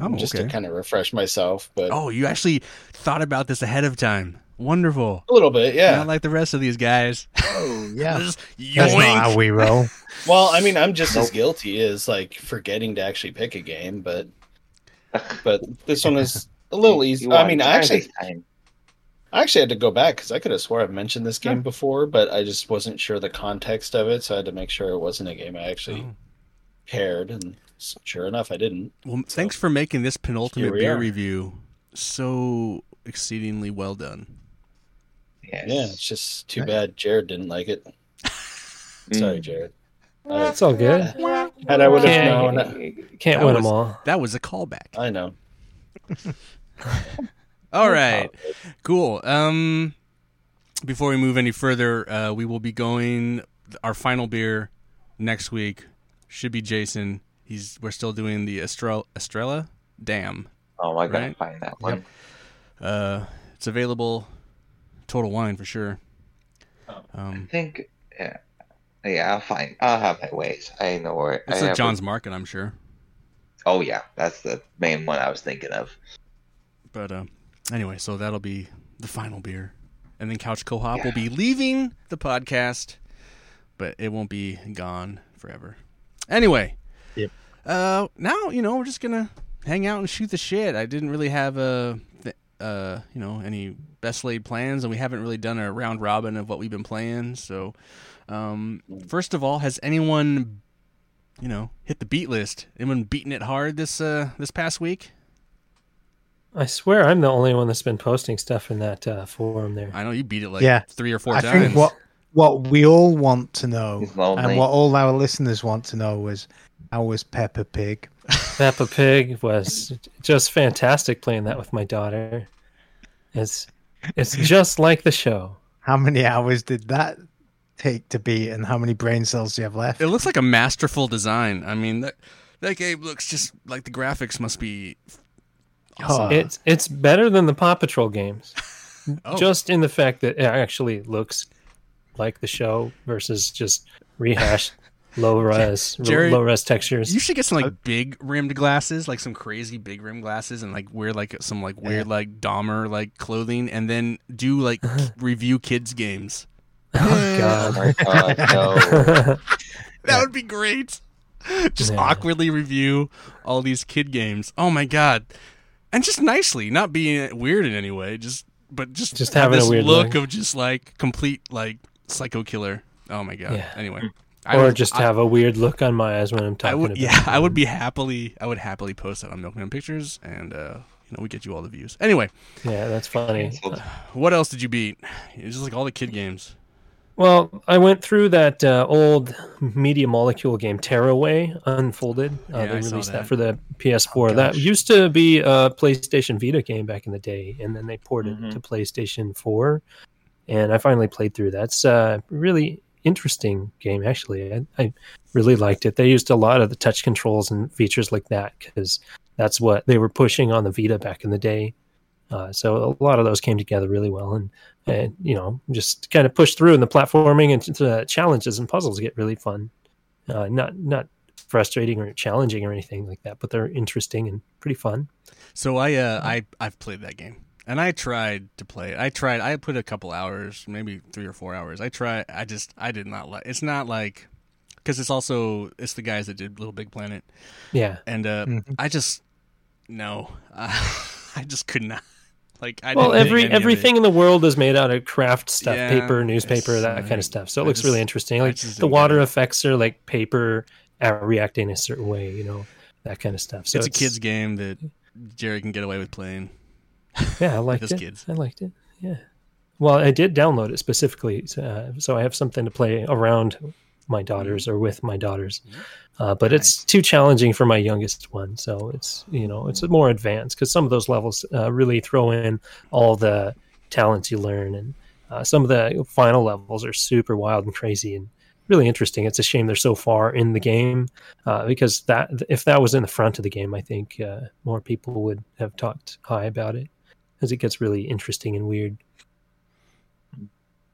Oh, just okay. to kind of refresh myself. But Oh, you actually thought about this ahead of time. Wonderful. a little bit, yeah. Not like the rest of these guys. Oh, yeah. Just That's not how we roll. Well, I mean, I'm just as guilty as like forgetting to actually pick a game, but but this one is a little easy. I mean, I actually time. I actually had to go back because I could have swore I've mentioned this game before, but I just wasn't sure the context of it, so I had to make sure it wasn't a game I actually Oh. cared. And sure enough, I didn't. Well, thanks for making this penultimate we beer are. review so exceedingly well done. Yes. Yeah, it's just too Right. bad Jared didn't like it. Mm. Sorry, Jared. I, It's all good. And I would have Can't- known, Can't That win was- them all. That was a callback. I know. All right. Cool. Um before we move any further, uh we will be going our final beer next week should be Jason. He's we're still doing the Estrella Estrella Damm. Oh, I gotta Right? find that one. Uh it's available total wine for sure. Oh. I Um think. Yeah. Yeah, I'll find. I'll have my ways. I know where. it's I at have John's Market, I'm sure. Oh yeah, that's the main one I was thinking of. But uh, anyway, so that'll be the final beer, and then Couch Co-op will be leaving the podcast, but it won't be gone forever. Anyway, Yep. Uh, now you know we're just gonna hang out and shoot the shit. I didn't really have a, th- uh, you know, any best laid plans, and we haven't really done a round robin of what we've been playing. So, um, first of all, has anyone, you know, hit the beat list? Anyone beating it hard this uh this past week? I swear I'm the only one that's been posting stuff in that uh, forum there. I know you beat it like Yeah. three or four I times. think what what we all want to know, and what all our listeners want to know, was how was Peppa Pig? Peppa Pig was just fantastic playing that with my daughter. It's it's just like the show. How many hours did that take to beat, and how many brain cells do you have left? It looks like a masterful design. I mean, that that game looks just like the graphics must be. Awesome. It's it's better than the Paw Patrol games, Oh. just in the fact that it actually looks like the show versus just rehashed low res Jerry, low res textures. You should get some like uh, big rimmed glasses, like some crazy big rim glasses, and like wear like some like weird like Dahmer like clothing, and then do like review kids games. oh Oh god. my god, no. That would be great. Just Yeah. awkwardly review all these kid games. Oh my god, and just nicely, not being weird in any way. Just but just Just have having a this weird look look. of just like complete like psycho killer. Oh my god. Yeah. Anyway, I or would- just I- have a weird look on my eyes when I'm I talking would, about yeah, it. I would be happily, I would happily post that on Milkman Pictures, and uh, you know, we get you all the views. Anyway, Yeah, that's funny. what else did you beat? It's just like all the kid games. Well, I went through that uh, old Media Molecule game, Tearaway Unfolded. Uh, Yeah, they released that. that. for the PS4. that used to be a PlayStation Vita game back in the day, and then they ported Mhm. it to PlayStation 4. And I finally played through that. It's a really interesting game, actually. I, I really liked it. They used a lot of the touch controls and features like that because that's what they were pushing on the Vita back in the day. Uh, so a lot of those came together really well, and and you know just kind of push through, and the platforming and the challenges and puzzles get really fun. Uh, not not frustrating or challenging or anything like that, but they're interesting and pretty fun. So I, uh, I, I've played that game, and I tried to play it. I tried. I put a couple hours, maybe three or four hours. I tried. I just, I did not like. It's not like, because it's also it's the guys that did Little Big Planet, Yeah. and uh, Mhm. I just, no, I just could not. Like, I well, every any of it. everything in the world is made out of craft stuff, Yeah, paper, newspaper, that kind of stuff. So it I looks just- really interesting. Like the water effects are like paper uh, reacting a certain way, you know, that kind of stuff. So it's, a kids game that Jerry can get away with playing. Yeah, I liked it. kids. I liked it. Yeah. Well, I did download it specifically, uh, so I have something to play around my daughters or with my daughters. Uh, but it's too challenging for my youngest one, so it's you know it's more advanced because some of those levels uh, really throw in all the talents you learn, and uh, some of the final levels are super wild and crazy and really interesting. It's a shame they're so far in the game uh, because that if that was in the front of the game, I think uh, more people would have talked high about it as it gets really interesting and weird.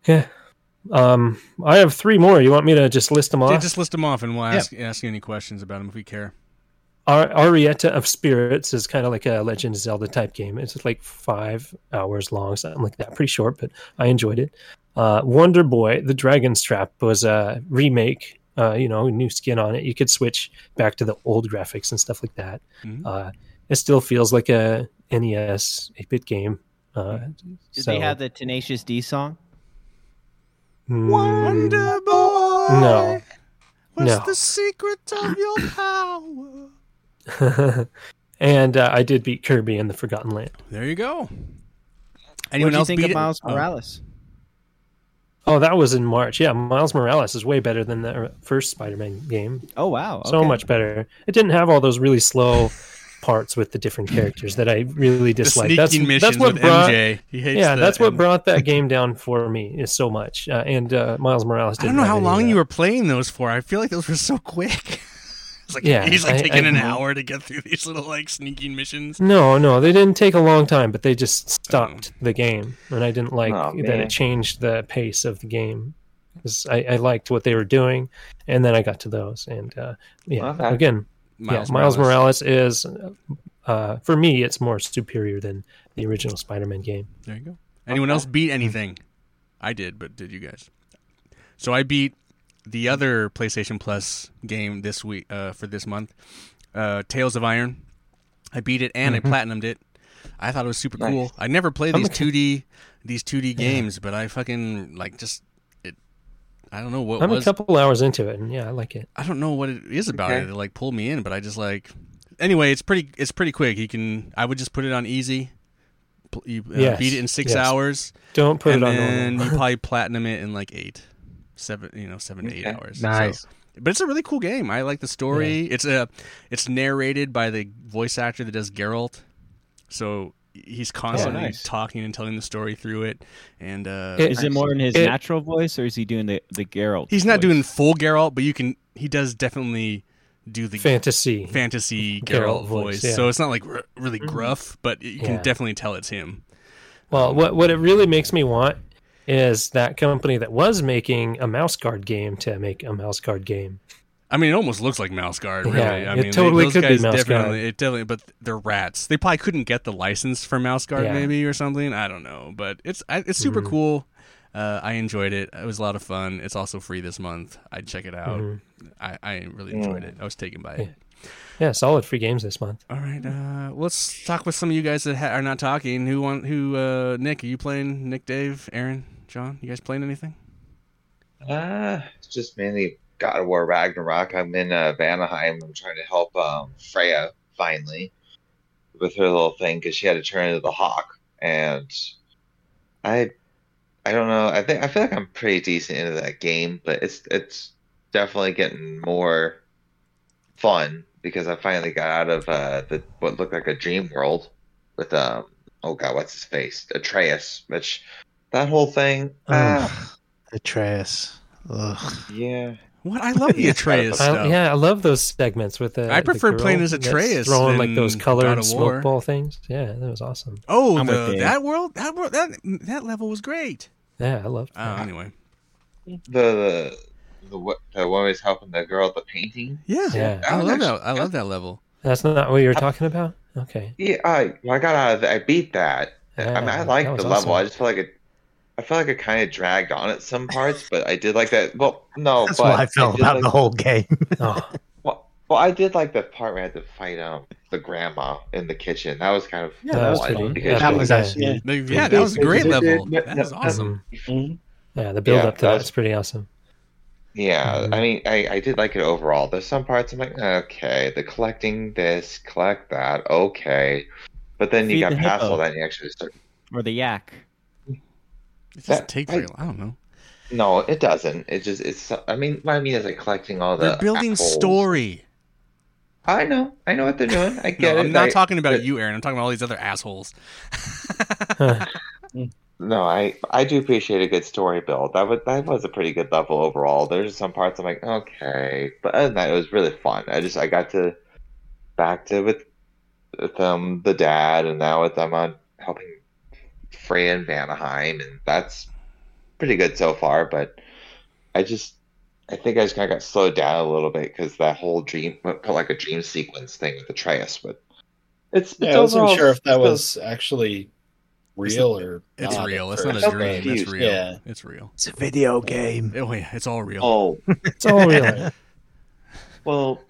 Yeah. Um, I have three more. You want me to just list them off? Yeah, off? just list them off, and we'll ask ask you any questions about them if we care. Ar- Arietta of Spirits is kind of like a Legend of Zelda type game. It's like five hours long, something like that. Pretty short, but I enjoyed it. Uh, Wonder Boy, the Dragon's Trap was a remake. Uh, you know, new skin on it. You could switch back to the old graphics and stuff like that. Mhm. Uh, it still feels like a NES 8-bit game. Uh, Did so- they have the Tenacious D song? Wonder Boy. No. What's No. the secret of your power? and uh, I did beat Kirby in the Forgotten Land. There you go. What Anyone do you else think beat of? Miles Oh. Morales? Oh, that was in March. Yeah, Miles Morales is way better than the first Spider-Man game. Oh wow, So much better. It didn't have all those really slow parts with the different characters that I really The dislike. That's missions that's what brought. MJ. He hates Yeah, the- that's what and- brought that game down for me is so much. Uh, and uh, Miles Morales. I don't know how long you were playing those for. I feel like those were so quick. it's like Yeah, he's like I- taking I- an hour to get through these little like sneaking missions. No, no, they didn't take a long time, but they just stopped the game, and I didn't like Oh, that it changed the pace of the game. 'Cause I, I liked what they were doing, and then I got to those, and uh, yeah, Okay. again, Miles, yeah, Miles Morales, is, uh, for me, it's more superior than the original Spider-Man game. There you go. Anyone else beat anything? I did, but did you guys? So I beat the other PlayStation Plus game this week uh, for this month, uh, Tails of Iron. I beat it and I platinumed it. I thought it was super Nice. cool. I never played these two D these two D games, but I fucking like just it. I don't know what I'm was. a couple hours into it, and yeah, I like it. I don't know what it is about Okay. it. It like pulled me in, but I just like. Anyway, it's pretty. It's pretty quick. You can. I would just put it on easy. Pl- You uh, Yes, beat it in six yes. hours Don't put and it on And you probably platinum it in like eight, seven, you know, seven to eight hours. Nice. So- but it's a really cool game. I like the story. It's a, it's narrated by the voice actor that does Geralt. So he's constantly nice. talking and telling the story through it. And uh, It- Is it more in his It- natural voice, or is he doing the the Geralt? he's not voice? doing full Geralt, but you can. He does definitely do the fantasy. fantasy Geralt Geralt voice, voice. yeah. So it's not like r- really gruff, but you can Yeah. definitely tell it's him. Well, what what it really makes me want is that company that was making a mouse guard game to make a mouse guard game. I mean, it almost looks like Mouse Guard. Really, Yeah, I it mean, they- totally those could be guys Mouse definitely, Guard. It definitely, but they're rats. They probably couldn't get the license for Mouse Guard, Yeah. maybe or something. I don't know, but it's it's super Mhm. cool. Uh, I enjoyed it. It was a lot of fun. It's also free this month. I'd check it out. Mhm. I, I really enjoyed it. I was taken by it. Yeah, solid free games this month. All right, uh, let's talk with some of you guys that ha- are not talking. Who want? Who? Uh, Nick, are you playing? Nick, Dave, Aaron, John, you guys playing anything? Uh, it's just mainly God of War Ragnarok. I'm in uh, Vanaheim. I'm trying to help um, Freya finally with her little thing because she had to turn into the hawk, and I, I don't know. I think I feel like I'm pretty decent into that game, but it's it's definitely getting more fun because I finally got out of uh, the what looked like a dream world with um oh god what's his face Atreus, which that whole thing. ah, Atreus. Ugh. yeah. What? I love the Yeah, Atreus I- stuff. I, yeah, I love those segments with the. I the prefer girl playing as that's Atreus throwing like those God colored of smoke ball things. Yeah, that was awesome. Oh, the, that world, that world, that that level was great. Yeah, I loved. Oh, that. anyway, the the the, what- the one who's helping the girl at the painting. yeah, Yeah. I was love actually- that. I love that level. That's not what you were talking about. Okay. Yeah, I I got out of the, I beat that. I mean, I like the was level. I just feel like it. I feel like it kind of dragged on at some parts, but I did like that. Well, no, That's but what I felt did about like, the whole game. Oh, Well, well, I did like the part where I had to fight um the grandma in the kitchen. That was kind of Yeah, that was fun pretty- because that was Yeah. actually Like, yeah, that was a great level. That was awesome. mhm. Yeah, the build Yeah, up to that was- pretty awesome. Yeah, Mhm. I mean, I, I did like it overall. There's some parts I'm like, okay, the collecting this, collect that, okay. But then you got the past hippo. all that and you actually start. or the yak. It doesn't That- take I- very long. I don't know. No, it doesn't. It just, it's, I mean, what I mean is like collecting all the. They're building apples. story. I know. I know what they're doing. I get No, it. I'm not I- talking about you, Aaron. I'm talking about all these other assholes. No, I I do appreciate a good story build. That was that was a pretty good level overall. There's some parts I'm like, okay, but other than that, it was really fun. I just I got to back to with with um the dad, and now with them on helping Freya and Vanaheim, and that's pretty good so far. But I just I think I just kind of got slowed down a little bit because that whole dream put like a dream sequence thing with the Atreus, but it's, Yeah, it's I wasn't overall sure if that still- was actually real or It's not real. It's not a first. dream. It's real. Yeah. It's real. It's a video game. Oh yeah, it's all real. Oh, It's all real. Well,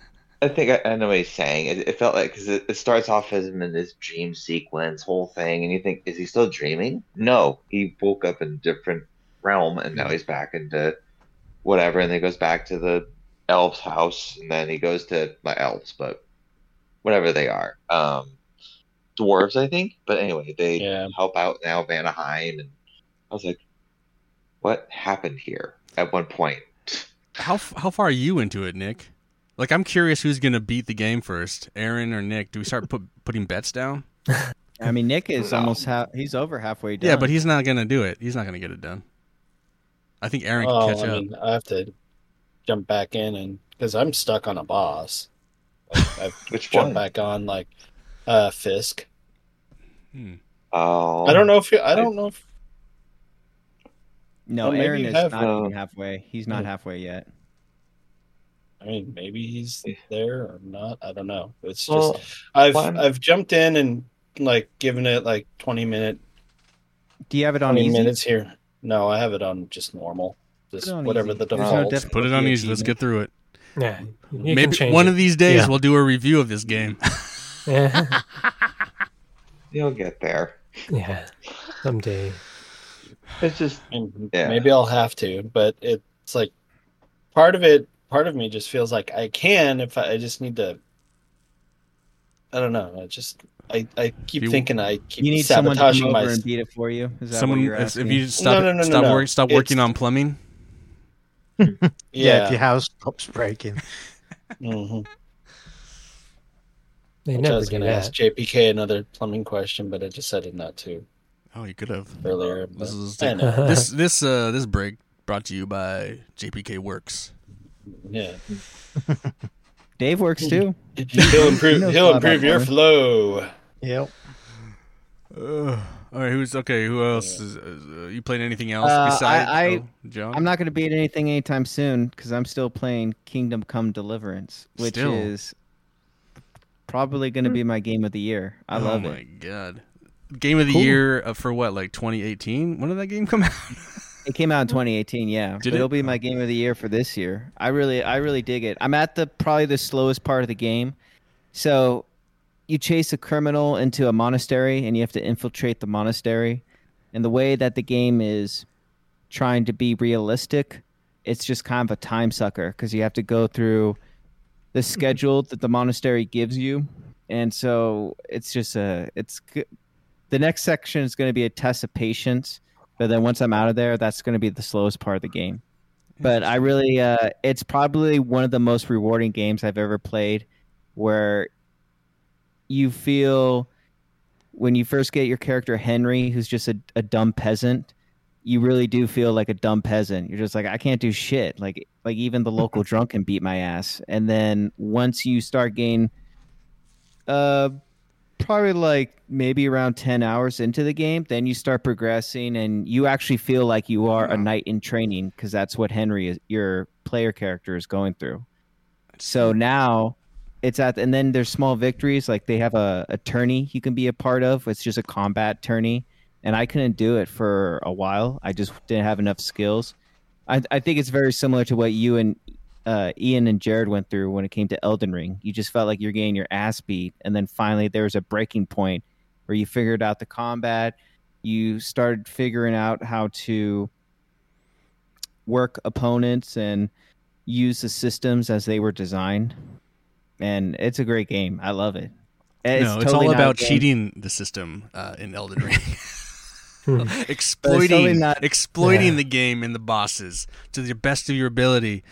I think I, I know what he's saying. It, it felt like because it, it starts off as him in this dream sequence, whole thing, and you think, is he still dreaming? No, he woke up in a different realm, and now he's back into whatever, and then he goes back to the elf's house, and then he goes to not elves, but whatever they are, um, dwarves, I think. But anyway, they Yeah. help out now Vanaheim, and I was like, what happened here at one point? How f- how far are you into it, Nick? Like, I'm curious who's gonna beat the game first, Aaron or Nick. Do we start put, putting bets down? I mean, Nick is almost half. He's over halfway done. Yeah, but he's not gonna do it. He's not gonna get it done. I think Aaron can Oh, catch I up. mean, I have to jump back in and because I'm stuck on a boss. Like, I've Which jumped one? back on like uh Fisk. Hmm. Oh, I don't know if you, I don't know if no, Well, Aaron is not even halfway. He's not Hmm. halfway yet. I mean maybe he's there or not. I don't know. It's Well, just I've one- I've jumped in and like given it like twenty minute Do you have it on easy? minutes here. No, I have it on just normal. Just Put it on whatever easy. the There's no default. diff- Put it on easy. Let's get through it. Yeah, you Maybe change one it. of these days Yeah. we'll do a review of this game. Yeah, You'll get there. yeah, someday. It's just Yeah. maybe I'll have to, but it's like part of it. Part of me just feels like I can if I, I just need to. I don't know. I just I, I keep You- thinking I keep You need someone to come over my. and beat it for you. Is that Someone, what you're if, asking? if you stop, no, no, stop, no. Work, stop It's- working on plumbing. Yeah, yeah. if your house stops breaking. mm-hmm. They Which I was going to ask that. JPK another plumbing question, but I decided not to Oh, you could have. earlier. This is I this this uh this break brought to you by JPK Works. Yeah. Dave works too. He'll improve. knows He'll improve your flow. Yep. Uh, all right, who's okay? Who else is? Uh, you playing anything else Uh, besides I- I- oh, John? I'm not going to beat anything anytime soon because I'm still playing Kingdom Come Deliverance, which Still? is probably going to be my game of the year. I oh love it. Oh my god! Game of the Cool. year uh, for what? Like 2018? When did that game come out? It came out in 2018, yeah. Did it'll it? be my oh. game of the year for this year. I really, I really dig it. I'm at the probably the slowest part of the game. So, you chase a criminal into a monastery, and you have to infiltrate the monastery. And the way that the game is trying to be realistic, it's just kind of a time sucker because you have to go through the mm-hmm. schedule that the monastery gives you, and so it's just a, it's the next section is going to be a test of patience. But then once I'm out of there, that's going to be the slowest part of the game. But I really, uh, it's probably one of the most rewarding games I've ever played, where you feel when you first get your character Henry, who's just a, a dumb peasant, you really do feel like a dumb peasant. You're just like, I can't do shit. Like, like even the local drunk can beat my ass. And then once you start getting, uh, probably like maybe around 10 hours into the game then you start progressing and you actually feel like you are a knight in training because that's what henry is your player character is going through. So now it's at and then there's small victories like they have a, a tourney you can be a part of. It's just a combat tourney and i couldn't do it for a while. I just didn't have enough skills. I, I think it's very similar to what you and uh, Ian and Jared went through when it came to Elden Ring. You just felt like you're getting your ass beat, and then finally there was a breaking point where you figured out the combat. You started figuring out how to work opponents and use the systems as they were designed. And it's a great game. I love it. no, it's totally all about cheating the system uh, in Elden Ring. Hmm. exploiting not- exploiting Yeah. the game and the bosses to the best of your ability.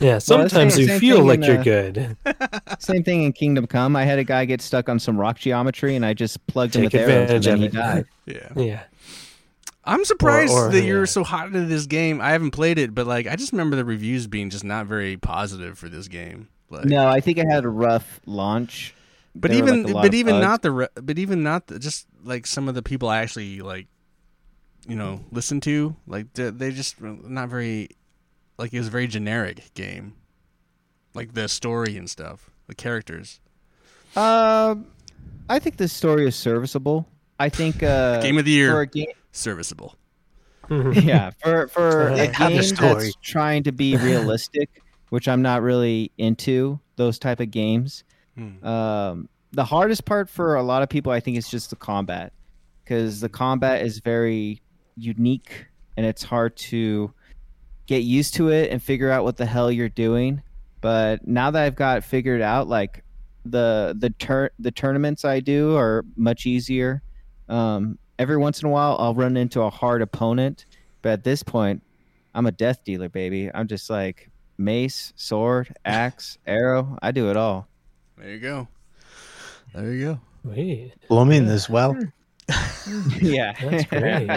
Yeah, sometimes same- you same feel like in, you're uh, good. Same thing in Kingdom Come. I had a guy get stuck on some rock geometry, and I just plugged him Take with arrows, and advantage then of he it. died. Yeah. Yeah. I'm surprised or- that you're yeah. so hot into this game. I haven't played it, but like I just remember the reviews being just not very positive for this game. Like, No, I think I had a rough launch. but There even like, a lot but even bugs. not the re- but even not the, just like some of the people I actually like, you know, listen to like they, they just not very like it was a very generic game, like the story and stuff, the characters. Um, I think the story is serviceable. I think uh, Game of the year. for a game, Serviceable. yeah, for for a It a game that's trying to be realistic, which I'm not really into those type of games. Hmm. Um, the hardest part for a lot of people, I think, is just the combat, because the combat is very unique and it's hard to get used to it and figure out what the hell you're doing. But now that I've got it figured out, like the the tur- the tournaments I do are much easier. Um, every once in a while, I'll run into a hard opponent, but at this point, I'm a death dealer, baby. I'm just like mace, sword, axe, arrow. I do it all. There you go. There you go. Wait, Plumbing as well. yeah, that's great.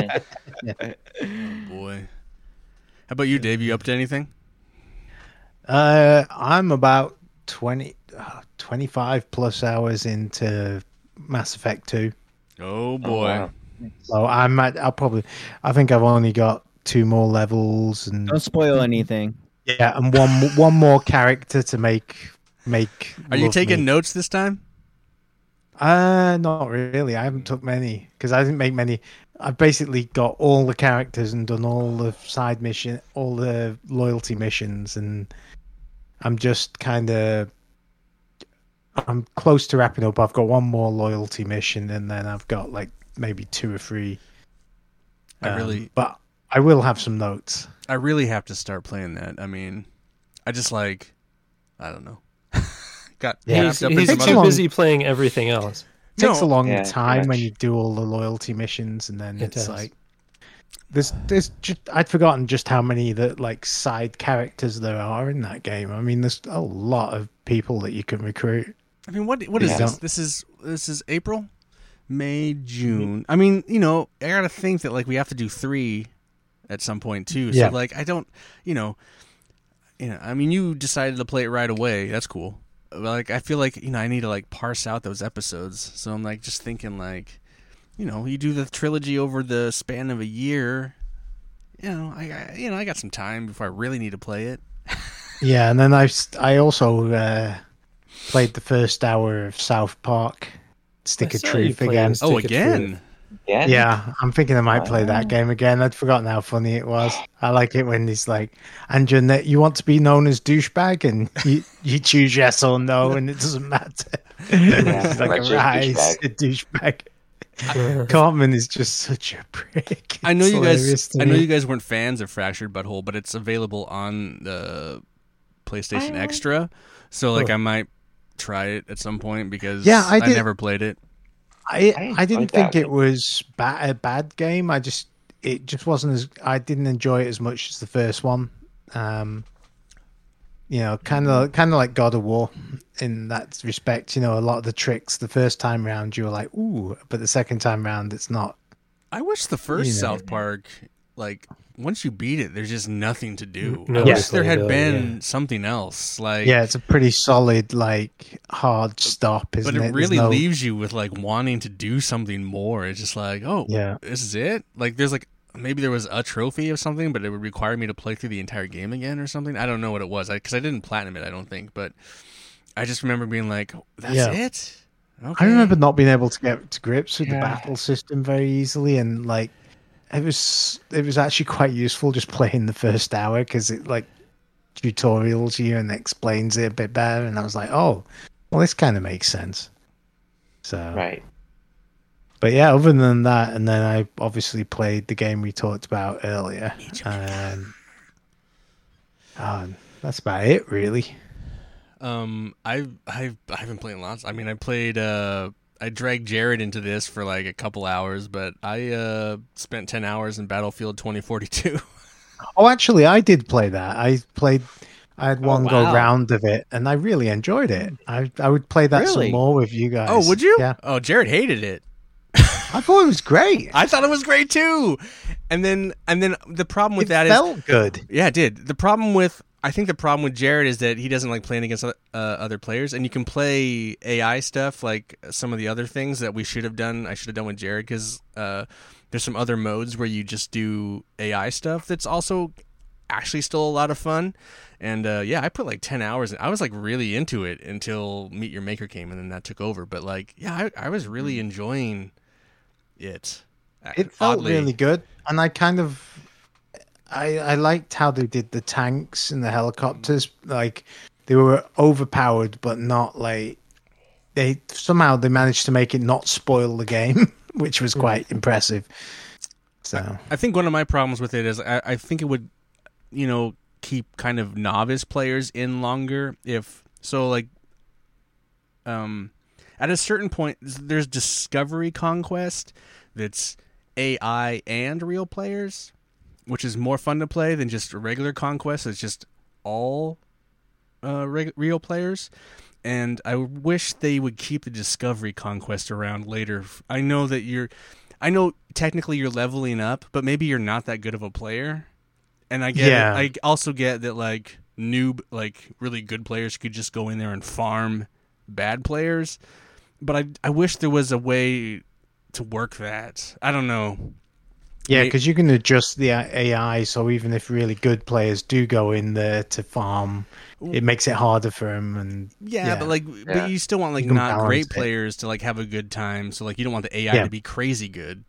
Oh boy. How about you, Dave? You up to anything? Uh, I'm about 20, uh, 25 plus hours into Mass Effect 2. Oh boy. wow. So I'm at, I'll probably, I think I've only got two more levels and Don't spoil anything. yeah, and one one more character to make make. Are you taking me. notes this time? Uh, not really. I haven't took many because I didn't make many. I've basically got all the characters and done all the side mission, all the loyalty missions, and I'm just kind of. I'm close to wrapping up. I've got one more loyalty mission, and then I've got like maybe two or three. I Um, really but I will have some notes. I really have to start playing that. I mean, I just like I don't know. Got Yeah. he's wrapped up in he's too a other long- busy playing everything else. Takes No. a long Yeah, time when you do all the loyalty missions, and then It it's does. like there's there's just I'd forgotten just how many that like side characters there are in that game. I mean, there's a lot of people that you can recruit. I mean, what what is Yeah. this? This is this is April, May, June. I mean, you know, I gotta think that like we have to do three at some point too. So Yeah. like, I don't, you know, you know, I mean, you decided to play it right away. That's cool. But, Like, I feel like you know, I need to like parse out those episodes. So I'm like just thinking like, you know, you do the trilogy over the span of a year. You know, I, I you know, I got some time before I really need to play it. Yeah, and then I I also uh, played the first hour of South Park Stick I of Truth again. Stick oh, of again. Yeah. Yeah, I'm thinking I might play Oh. that game again. I'd forgotten how funny it was. I like it when he's like, and Jeanette, you want to be known as douchebag, and you, you choose yes or no, and it doesn't matter. It's like, I choose right, douchebag." douchebag. Cartman is just such a prick. I know It's you guys. I know me. you guys weren't fans of Fractured But Whole, but it's available on the PlayStation Extra. So like, Huh. I might try it at some point because Yeah, I did- never played it. I I I didn't think it was a bad game. I just it just wasn't as I didn't enjoy it as much as the first one. Um, you know, kind of kind of like God of War in that respect. You know, a lot of the tricks the first time round you were like ooh, but the second time round it's not. I wish the first You know. South Park, like once you beat it, there's just nothing to do. No I wish Yes. there had been yeah. something else. Like Yeah, it's a pretty solid like hard stop, isn't but it There's really no- leaves you with like wanting to do something more. It's just like, oh, Yeah. this is it. Like there's like maybe there was a trophy of something, but it would require me to play through the entire game again or something. I don't know what it was because I, didn't platinum it. I don't think, but I just remember being like, that's Yeah. it. Okay. I remember not being able to get to grips with the battle system very easily, and like it was it was actually quite useful just playing the first hour because it like tutorials you and explains it a bit better. And I was like, oh, well, this kind of makes sense. So, Right. but yeah, other than that, and then I obviously played the game we talked about earlier. Um, oh, that's about it, really. Um, I've I've I've been playing lots. I mean, I played. Uh, I dragged Jared into this for like a couple hours, but I uh spent ten hours in Battlefield 2042. Oh, actually, I did play that. I played. I had Oh, one go round of it, and I really enjoyed it. I I would play that Really? some more with you guys. oh, would you? Yeah, Oh, Jared hated it. I thought it was great. I thought it was great too. And then and then the problem with it that is felt good. yeah, it did. The problem with I think the problem with Jared is that he doesn't like playing against uh, other players, and you can play AI stuff like some of the other things that we should have done. I should have done with Jared because uh, there's some other modes where you just do AI stuff that's also actually still a lot of fun. And uh, yeah, I put like ten hours. in I was like really into it until Meet Your Maker came, and then that took over. But like, yeah, I, I was really enjoying it. It felt Oddly. really good, and I kind of, I I liked how they did the tanks and the helicopters. Like they were overpowered, but not like they somehow they managed to make it not spoil the game, which was quite impressive. So I think one of my problems with it is I, I think it would, you know, keep kind of novice players in longer if so. Like, um, at a certain point, there's Discovery Conquest that's AI and real players, which is more fun to play than just regular Conquest. It's just all uh, reg- real players. And I wish they would keep the Discovery Conquest around later. I know that you're I know technically you're leveling up, but maybe you're not that good of a player. And I get Yeah. I also get that like noob like really good players could just go in there and farm bad players. But I I wish there was a way to work that. I don't know. Yeah, because you can adjust the AI, so even if really good players do go in there to farm, it makes it harder for them. And Yeah, Yeah. but like Yeah. but you still want like not balance great it. players to like have a good time. So like you don't want the AI Yeah. to be crazy good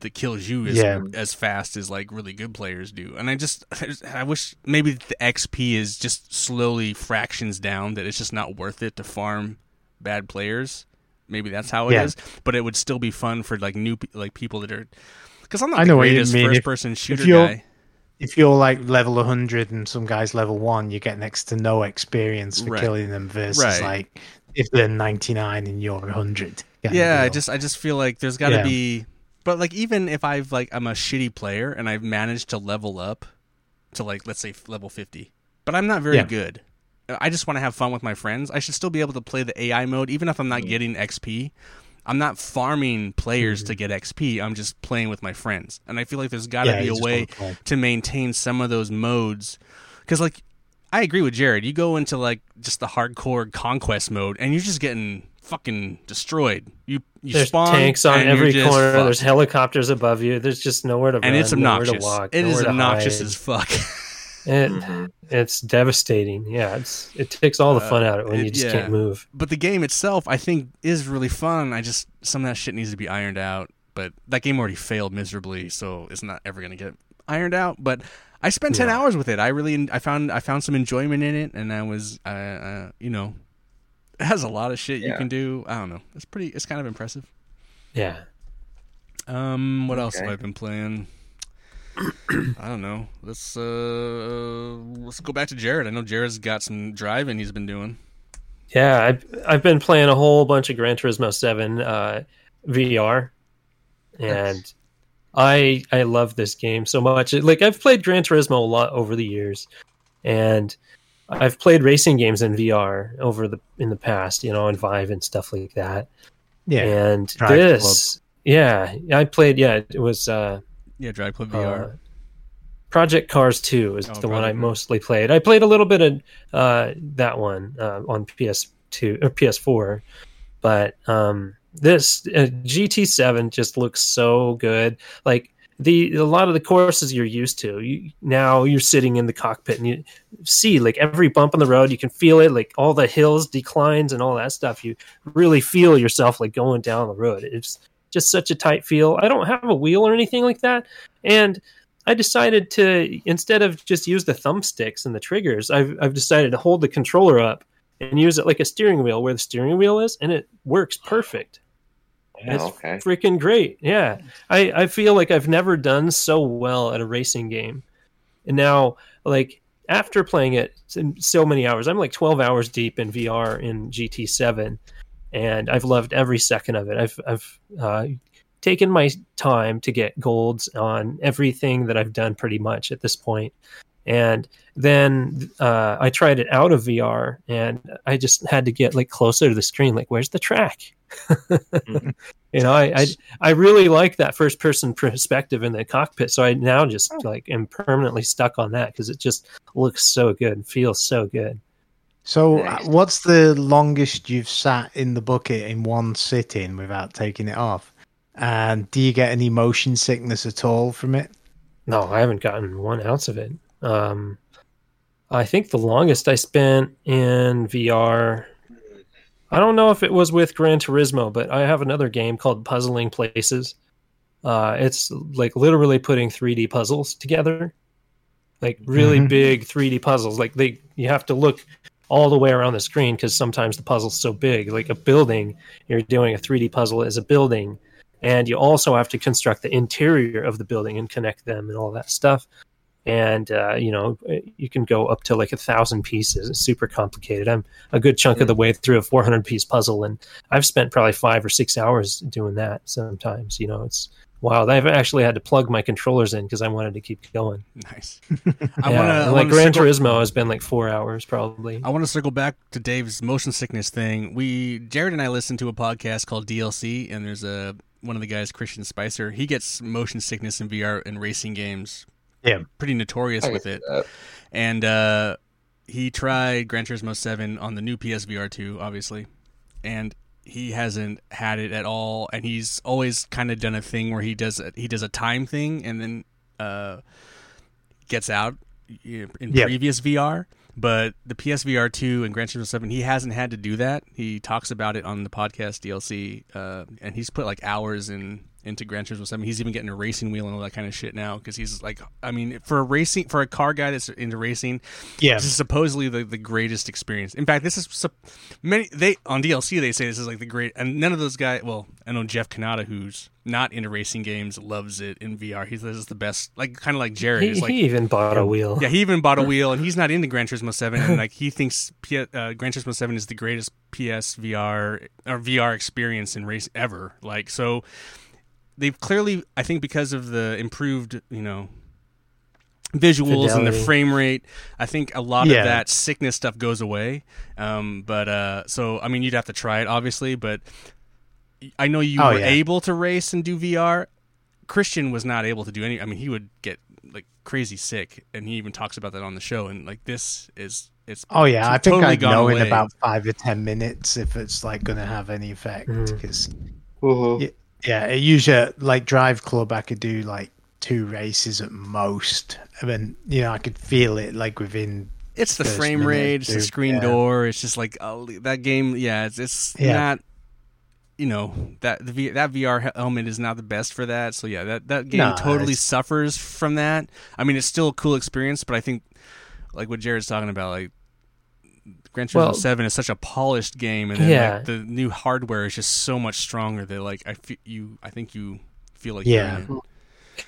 that kills you as Yeah. as fast as like really good players do. And I just I just- I wish maybe the XP is just slowly fractions down that it's just not worth it to farm bad players. Maybe that's how it is. Yeah. But it would still be fun for like new like people that are because I'm not I know what you mean. First person shooter you're- guy. if you're like level 100 and some guy's level 1 you get next to no experience for Right. killing them versus Right. like if they're 99 and you're 100 yeah i just i just feel like there's got to Yeah. be but like even if i've like i'm a shitty player and i've managed to level up to like let's say level 50 but i'm not very Yeah. good I just want to have fun with my friends, I should still be able to play the AI mode, even if I'm not mm. getting XP. I'm not farming players to mm-hmm. get XP. I'm just playing with my friends, and I feel like there's got to Yeah, be a way to maintain some of those modes, because like I agree with Jared. You go into like just the hardcore conquest mode, and you're just getting fucking destroyed. You you There's spawn tanks on every corner. fucked. There's helicopters above you. There's just nowhere to and run, it's obnoxious. to walk. it is to obnoxious as fuck. It, it's devastating. Yeah, it's it takes all the fun out of it when Uh, it- you just yeah. can't move. but the game itself, I think, is really fun. I just some of that shit needs to be ironed out. But that game already failed miserably, so it's not ever gonna get ironed out. But I spent ten No. hours with it. I really, I found, I found some enjoyment in it, and I was, uh, uh, you know, it has a lot of shit you can do. I don't know. It's pretty. It's kind of impressive. Yeah. Um, what else have I been playing? I don't know. Let's uh, let's go back to Jared. I know Jared's got some driving he's been doing. Yeah, I've I've been playing a whole bunch of Gran Turismo Seven uh, VR, and I I love this game so much. Like I've played Gran Turismo a lot over the years, and I've played racing games in VR over the in the past, you know, on Vive and stuff like that. Yeah. and Drive this, yeah, I played. Yeah, it was. Uh, Yeah, Drive Club VR. uh, Project Cars 2 is Oh, the one I Project mostly played. I played a little bit of uh, that one uh, on PS2 or PS4, but um, this uh, GT7 just looks so good. Like the a lot of the courses you're used to. You, now you're sitting in the cockpit and you see like every bump on the road. You can feel it, like all the hills, declines, and all that stuff. You really feel yourself like going down the road. It's just such a tight feel. I don't have a wheel or anything like that, and I decided to instead of just use the thumbsticks and the triggers, I've I've decided to hold the controller up and use it like a steering wheel where the steering wheel is, and it works perfect. Yeah, it's okay. freaking great. Yeah, I I feel like I've never done so well at a racing game, and now like after playing it in so many hours, I'm like 12 hours deep in VR in GT7, and I've loved every second of it. I've I've uh, taken my time to get golds on everything that I've done pretty much at this point. And then uh, I tried it out of VR, and I just had to get like closer to the screen. Like, where's the track? you know, I, I I really like that first person perspective in the cockpit. So I now just like am permanently stuck on that because it just looks so good, and feels so good. So, uh, Nice. what's the longest you've sat in the bucket in one sitting without taking it off? And do you get any motion sickness at all from it? No, I haven't gotten one ounce of it. Um, I think the longest I spent in VR, I don't know if it was with Gran Turismo, but I have another game called Puzzling Places. Uh, it's like literally putting 3D puzzles together, like really Mhm. big 3D puzzles. Like they, you have to look all the way around the screen because sometimes the puzzle's so big. Like a building, you're doing a 3D puzzle as a building, and you also have to construct the interior of the building and connect them and all that stuff. And uh, you know you can go up to like a thousand pieces. It's super complicated. I'm a good chunk of the way through a 400 piece puzzle and i've spent probably five or six hours doing that sometimes you know it's wild i've actually had to plug my controllers in because i wanted to keep going Nice. I I yeah, want to like gran turismo has been like four hours probably I want to circle back to Dave's motion sickness thing. We Jared and I listened to a podcast called DLC, and there's a one of the guys, Christian Spicer. He gets motion sickness in VR and racing games. Yeah. pretty notorious I with it. that. And uh, he tried Gran Turismo Seven on the new PSVR two, obviously, and he hasn't had it at all. And he's always kind of done a thing where he does a, he does a time thing and then uh, gets out in Yep. previous VR. But the PSVR two and Gran Turismo Seven, he hasn't had to do that. He talks about it on the podcast DLC, uh, and he's put like hours in into Gran Turismo Seven. He's even getting a racing wheel and all that kind of shit now because he's like, I mean, for a racing for a car guy that's into racing, Yeah. this is supposedly the, the greatest experience. In fact, this is sup- many they on DLC they say this is like the great, and none of those guys. Well, I know Jeff Cannata, who's not into racing games, loves it in VR. He says it's the best, like kind of like Jared. he, like he even bought a wheel yeah, he even bought a wheel, and he's not into Gran Turismo Seven, and like he thinks P- uh, Gran Turismo Seven is the greatest PS VR or VR experience in race ever. Like so, they've clearly, I think, because of the improved, you know, visuals and the frame rate. I think a lot Yeah. of that sickness stuff goes away. Um, but uh, so I mean, you'd have to try it, obviously. But I know you Oh, were yeah. able to race and do VR. Christian was not able to do any. I mean, he would get like crazy sick, and he even talks about that on the show. And like this is it's Oh yeah, I think totally I'd gone know in about five or ten minutes if it's like going to have any effect. Because Mhm. Yeah. Yeah, it usually like Driveclub, I could do like two races at most, I mean, you know I could feel it like within. It's the frame rate, it's the screen yeah. door. It's just like oh, that game. Yeah, it's it's Yeah. not. You know that the v, that VR helmet is not the best for that. So yeah, that that game No, totally it's- suffers from that. I mean, it's still a cool experience, but I think like what Jared's talking about, like Gran Turismo Well- Seven is such a polished game, and then Yeah. like, the new hardware is just so much stronger that like I fe- you I think you feel like Yeah. you're in it.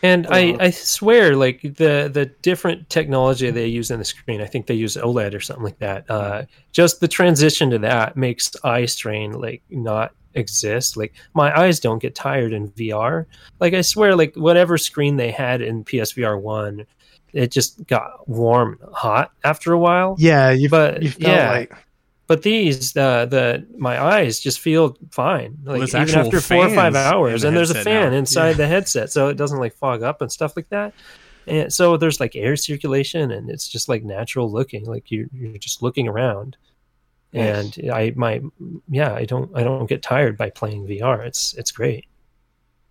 And I, I swear, like the the different technology they use in the screen, I think they use OLED or something like that. Uh, just the transition to that makes eye strain like not exist. Like my eyes don't get tired in VR. Like I swear, like whatever screen they had in PSVR one, it just got warm, hot after a while. Yeah, you But, you felt yeah. like But these, the the my eyes just feel fine. Like there's even after four or five hours, the and there's a fan now. inside Yeah. the headset, so it doesn't like fog up and stuff like that. And so there's like air circulation, and it's just like natural looking, like you you're just looking around. Nice. And I my yeah, I don't I don't get tired by playing VR. It's it's great.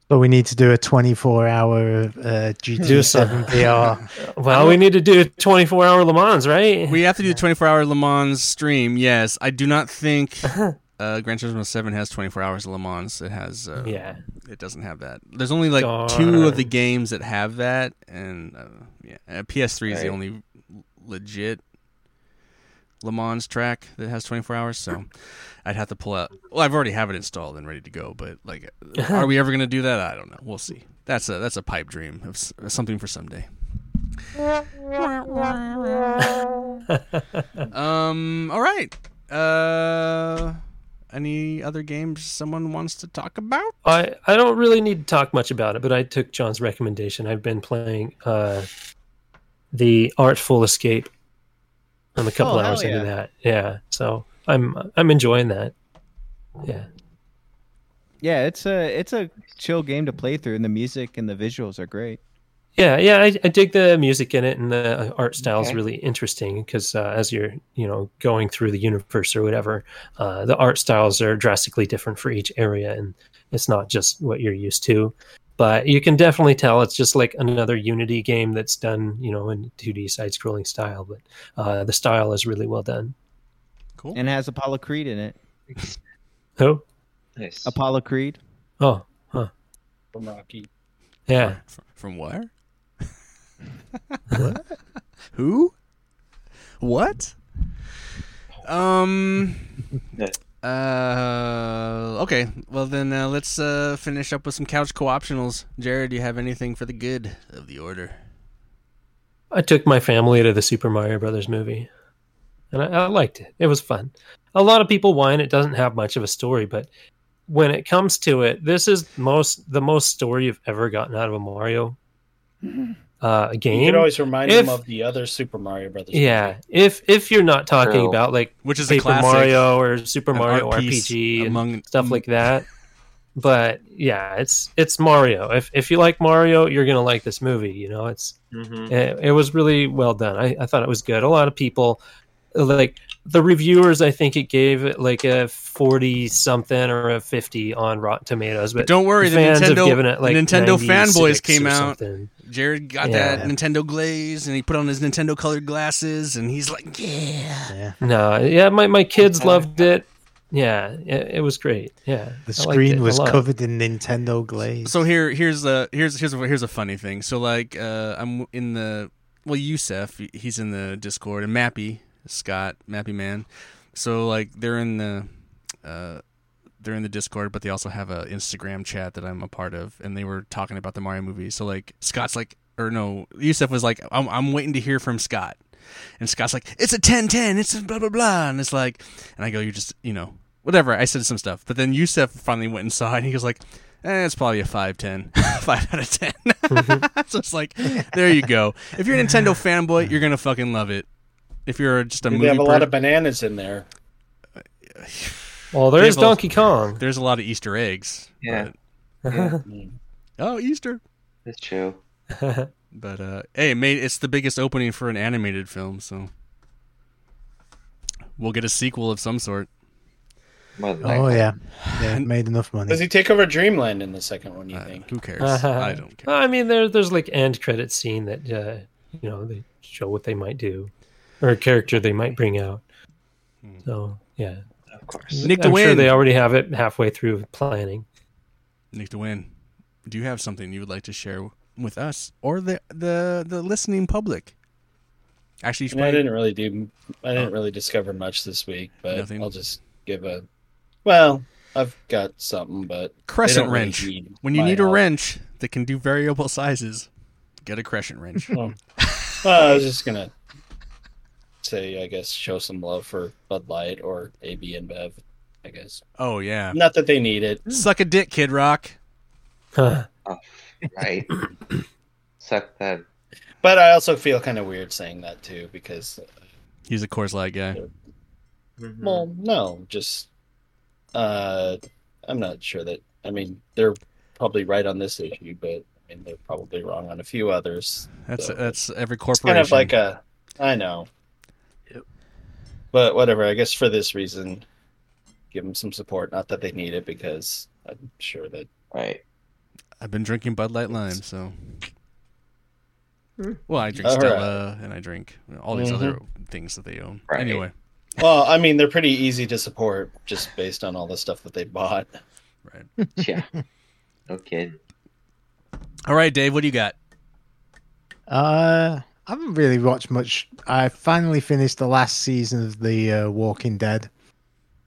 So we need to do a twenty-four hour uh, GT Seven VR. Well, we need to do a 24 hour Le Mans, right? We have to do the 24 hour Le Mans stream. Yes, I do not think uh, Gran Turismo 7 has 24 hours of Le Mans. It has. Uh, yeah. It doesn't have that. There's only like two of the games that have that, and uh, yeah, uh, PS3 is the only legit Le Mans track that has 24 hours. So I'd have to pull out. Well, I've already have it installed and ready to go, but like, are we ever gonna do that? I don't know. We'll see. That's a that's a pipe dream of something for someday. um. All right. Uh. Any other games someone wants to talk about? I, I don't really need to talk much about it, but I took John's recommendation. I've been playing uh, the Artful Escape. I'm a couple Oh, hours into that. Yeah, so I'm I'm enjoying that. Yeah, Yeah, it's a it's a chill game to play through, and the music and the visuals are great. yeah, yeah. I, I dig the music in it, and the art style is Okay. really interesting because uh, as you're you know going through the universe or whatever, uh, the art styles are drastically different for each area, and it's not just what you're used to. But you can definitely tell it's just like another Unity game that's done, you know, in 2D side-scrolling style. But uh, the style is really well done. Cool. And it has Apollo Creed in it. Who? Nice. Apollo Creed. oh, huh. from Rocky. Yeah. From, from where? What? Who? What? Um. Uh. Okay. Well, then uh, let's uh, finish up with some couch co-optionals. Jared, do you have anything for the good of the order? I took my family to the Super Mario Brothers movie, and I, I liked it. It was fun. A lot of people whine it doesn't have much of a story, but when it comes to it, this is most the most story you've ever gotten out of a Mario uh, You game. could always remind If- him of the other Super Mario Brothers. yeah, if if you're not talking True. about like Which is a Paper classic. Mario or Super Mario art piece RPG and among stuff like that. But yeah, it's it's Mario. If if you like Mario, you're gonna like this movie. You know, it's Mhm. it, it was really well done. I, I thought it was good. A lot of people like the reviewers. I think it gave it like a forty something or a fifty on Rotten Tomatoes. But Don't worry, the fans Nintendo- given it like Nintendo fanboys came out. something. Jared got Yeah. that Nintendo glaze, and he put on his Nintendo colored glasses, and he's like, "Yeah." Yeah, No, yeah, my my kids loved it. Yeah, it, it was great. Yeah, the I screen was covered in Nintendo glaze. So here, here's a here's here's a, here's a funny thing. So like, uh, I'm in the well, Yusef, he's in the Discord, and Mappy Scott, Mappy man. So like, they're in the uh, they're in the Discord, but they also have a Instagram chat that I'm a part of, and they were talking about the Mario movie. So like, Scott's like, or no, Yusef was like, I'm I'm waiting to hear from Scott. And Scott's like, it's a 10-10, it's a blah blah blah, and it's like, and I go, you're just, you know, whatever. I said some stuff, but then Yusef finally went and saw it, and he was like, eh, "It's probably a 5, 10. 5 out of 10. so it's like, there you go. If you're a Nintendo fanboy, you're gonna fucking love it. If you're just a They movie, have a lot of bananas in there. Well, there's People- Donkey Kong. there's a lot of Easter eggs. Yeah. but- Mm. oh, Easter. That's true. But uh, hey, it made it's the biggest opening for an animated film, so we'll get a sequel of some sort. More than Oh likely. yeah, yeah, it made enough money. Does he take over Dreamland in the second one? You Uh, think? who cares? I don't care. I mean, there, there's like end credit scene that uh, you know they show what they might do, or a character they might bring out. Hmm. So yeah, Of course. Nick to I'm sure win. they already have it halfway through planning. Nick to win. Do you have something you would like to share with us or the the the listening public? Actually, you should I, mean, I probably- didn't really do. I didn't really discover much this week, but Nothing? I'll just give a. Well, I've got something, but crescent don't really wrench. when you need a help. wrench that can do variable sizes, get a crescent wrench. Well, well, I was just gonna say, I guess, show some love for Bud Light or AB InBev. I guess oh yeah, not that they need it. suck a dick, Kid Rock. Right. Suck that. But I also feel kind of weird saying that too because, He's a Coors Light guy. Mm-hmm. well, no, just uh, I'm not sure that. I mean, they're probably right on this issue, but I mean, they're probably wrong on a few others. That's So that's every It's corporation. kind of like a. I know. But whatever. I guess for this reason, give them some support. Not that they need it, because I'm sure that Right. I've been drinking Bud Light Lime, so. Well, I drink All right. Stella and I drink all these Mhm. other things that they own. Right. Anyway, Well, I mean, they're pretty easy to support just based on all the stuff that they bought. right. Yeah. Okay. All right, Dave, what do you got? Uh, I haven't really watched much. I finally finished the last season of the uh, Walking Dead,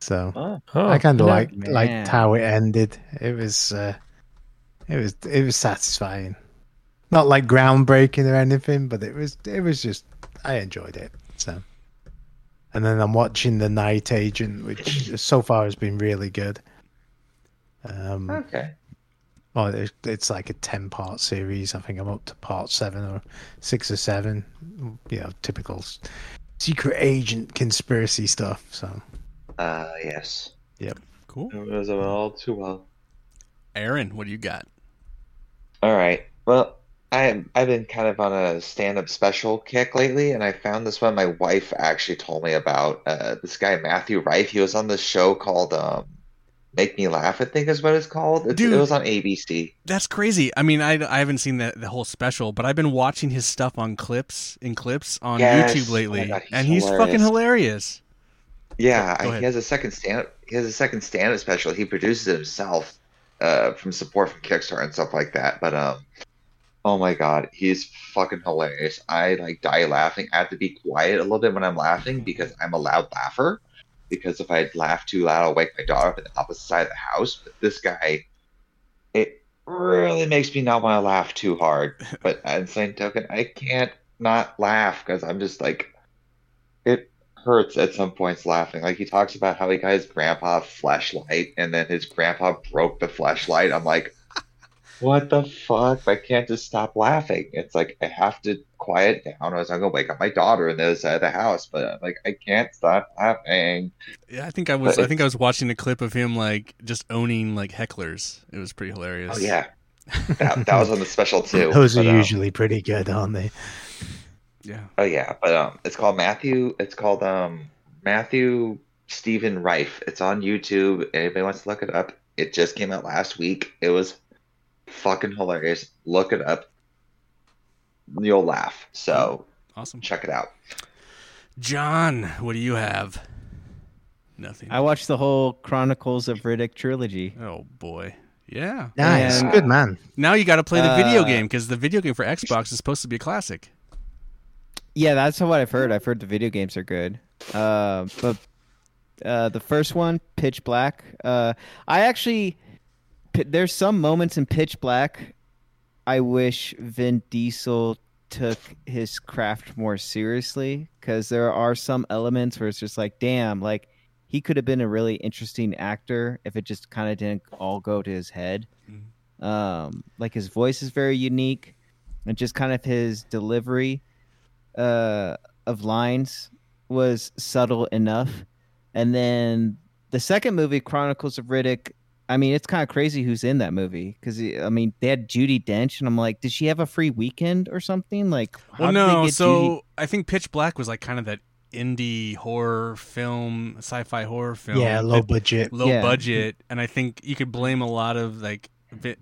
so Oh. Oh, I kind of no. like man. liked how it ended. It was uh, it was it was satisfying. Not like groundbreaking or anything, but it was it was just I enjoyed it. So, and then I'm watching the Night Agent, which so far has been really good. Um, Okay. Oh, it's like a ten part series. I think I'm up to part seven or six or seven. You know, typical secret agent conspiracy stuff. So Uh, yes. Yep. Cool. It was all too well. Aaron, what do you got? All right. Well, I I've been kind of on a stand-up special kick lately, and I found this one my wife actually told me about. Uh, this guy Matthew Rife. He was on this show called um, "Make Me Laugh." I think is what it's called. It's, Dude. it was on ABC. That's crazy. I mean, I, I haven't seen the, the whole special, but I've been watching his stuff on clips in clips on Yes. YouTube Oh lately, my God, he's and he's hilarious. fucking hilarious. Yeah, I, he has a second stand. He has a second stand-up special. He produces it himself, uh, from support from Kickstarter and stuff like that. But um, oh my god, he's fucking hilarious. I like die laughing. I have to be quiet a little bit when I'm laughing because I'm a loud laugher. Because if I laugh too loud, I'll wake my daughter up at the opposite side of the house. But this guy, it really makes me not want to laugh too hard. But at the same token, I can't not laugh because I'm just like, it hurts at some points laughing. Like he talks about how he got his grandpa a flashlight and then his grandpa broke the flashlight. I'm like, what the fuck? I can't just stop laughing. It's like I have to quiet down or else I'm gonna wake up my daughter in the other side of the house. But I'm like, I can't stop laughing. Yeah, I think I was. But I think I was watching a clip of him like just owning like hecklers. It was pretty hilarious. Oh yeah. That, that was on the special too. those are But, um, usually pretty good, aren't they? yeah. Oh yeah, but um, it's called Matthew. It's called um Matthew Steven Rife. It's on YouTube. Anybody wants to look it up? It just came out last week. It was fucking hilarious. Look it up. You'll laugh. So Awesome. check it out. John, what do you have? Nothing. I watched the whole Chronicles of Riddick trilogy. oh boy. Yeah. Nice, And- good man. Now you got to play the video Uh, game because the video game for Xbox is supposed to be a classic. Yeah, that's what I've heard. I've heard the video games are good. Uh, but uh, the first one, Pitch Black. Uh, I actually, p- there's some moments in Pitch Black. I wish Vin Diesel took his craft more seriously because there are some elements where it's just like, damn, like he could have been a really interesting actor if it just kind of didn't all go to his head. Mhm. Um, like his voice is very unique, and just kind of his delivery uh, of lines was subtle enough. And then the second movie, Chronicles of Riddick. I mean, it's kind of crazy who's in that movie because I mean they had Judi Dench, and I'm like, did she have a free weekend or something? Like, Well, no. So Judi- I think Pitch Black was like kind of that indie horror film, sci-fi horror film. yeah, low that- budget. low Yeah. budget, and I think you could blame a lot of like,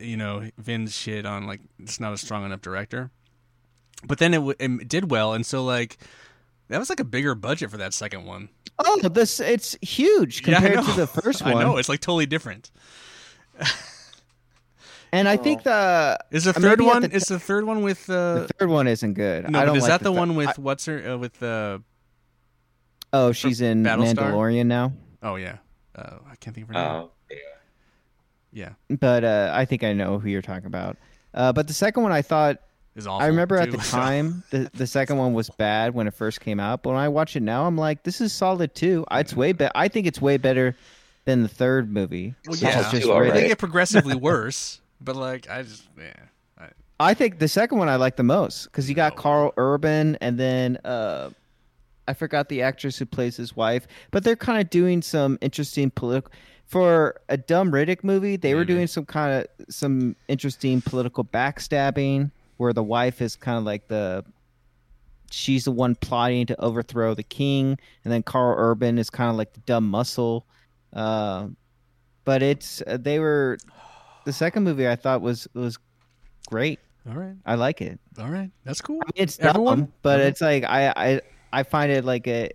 you know, Vin's shit on like it's not a strong enough director. But then it, w- it did well, and so like that was like a bigger budget for that second one. oh, this it's huge Yeah, compared to the first one. I one. know it's like totally different. And I think the Is the Uh, third one? the Is the third one with uh, the third one isn't good. no? I don't is like that the, thir- one with I- what's her uh, with the? oh, she's in Battlestar? Mandalorian now. oh yeah, uh, I can't think of her name. Oh, yeah. Yeah, But uh, I think I know who you're talking about. Uh, but the second one, I thought is awful. I remember at the so- time the the second one was bad when it first came out. But when I watch it now, I'm like, this is solid too. It's way better. I think it's way better than the third movie. Well, which yeah, is just Too alright. they get progressively worse, but like I just yeah. I, I think the second one I like the most because you got No. Karl Urban and then uh, I forgot the actress who plays his wife, but they're kind of doing some interesting political. For a dumb Riddick movie, they were doing some kind of some interesting political backstabbing where the wife is kind of like the she's the one plotting to overthrow the king, and then Karl Urban is kind of like the dumb muscle. Uh, but it's uh, they were the second movie I thought was was great. all right, I like it. all right, that's cool. I mean, it's Everyone? dumb, but Everyone? it's like I, I I find it like a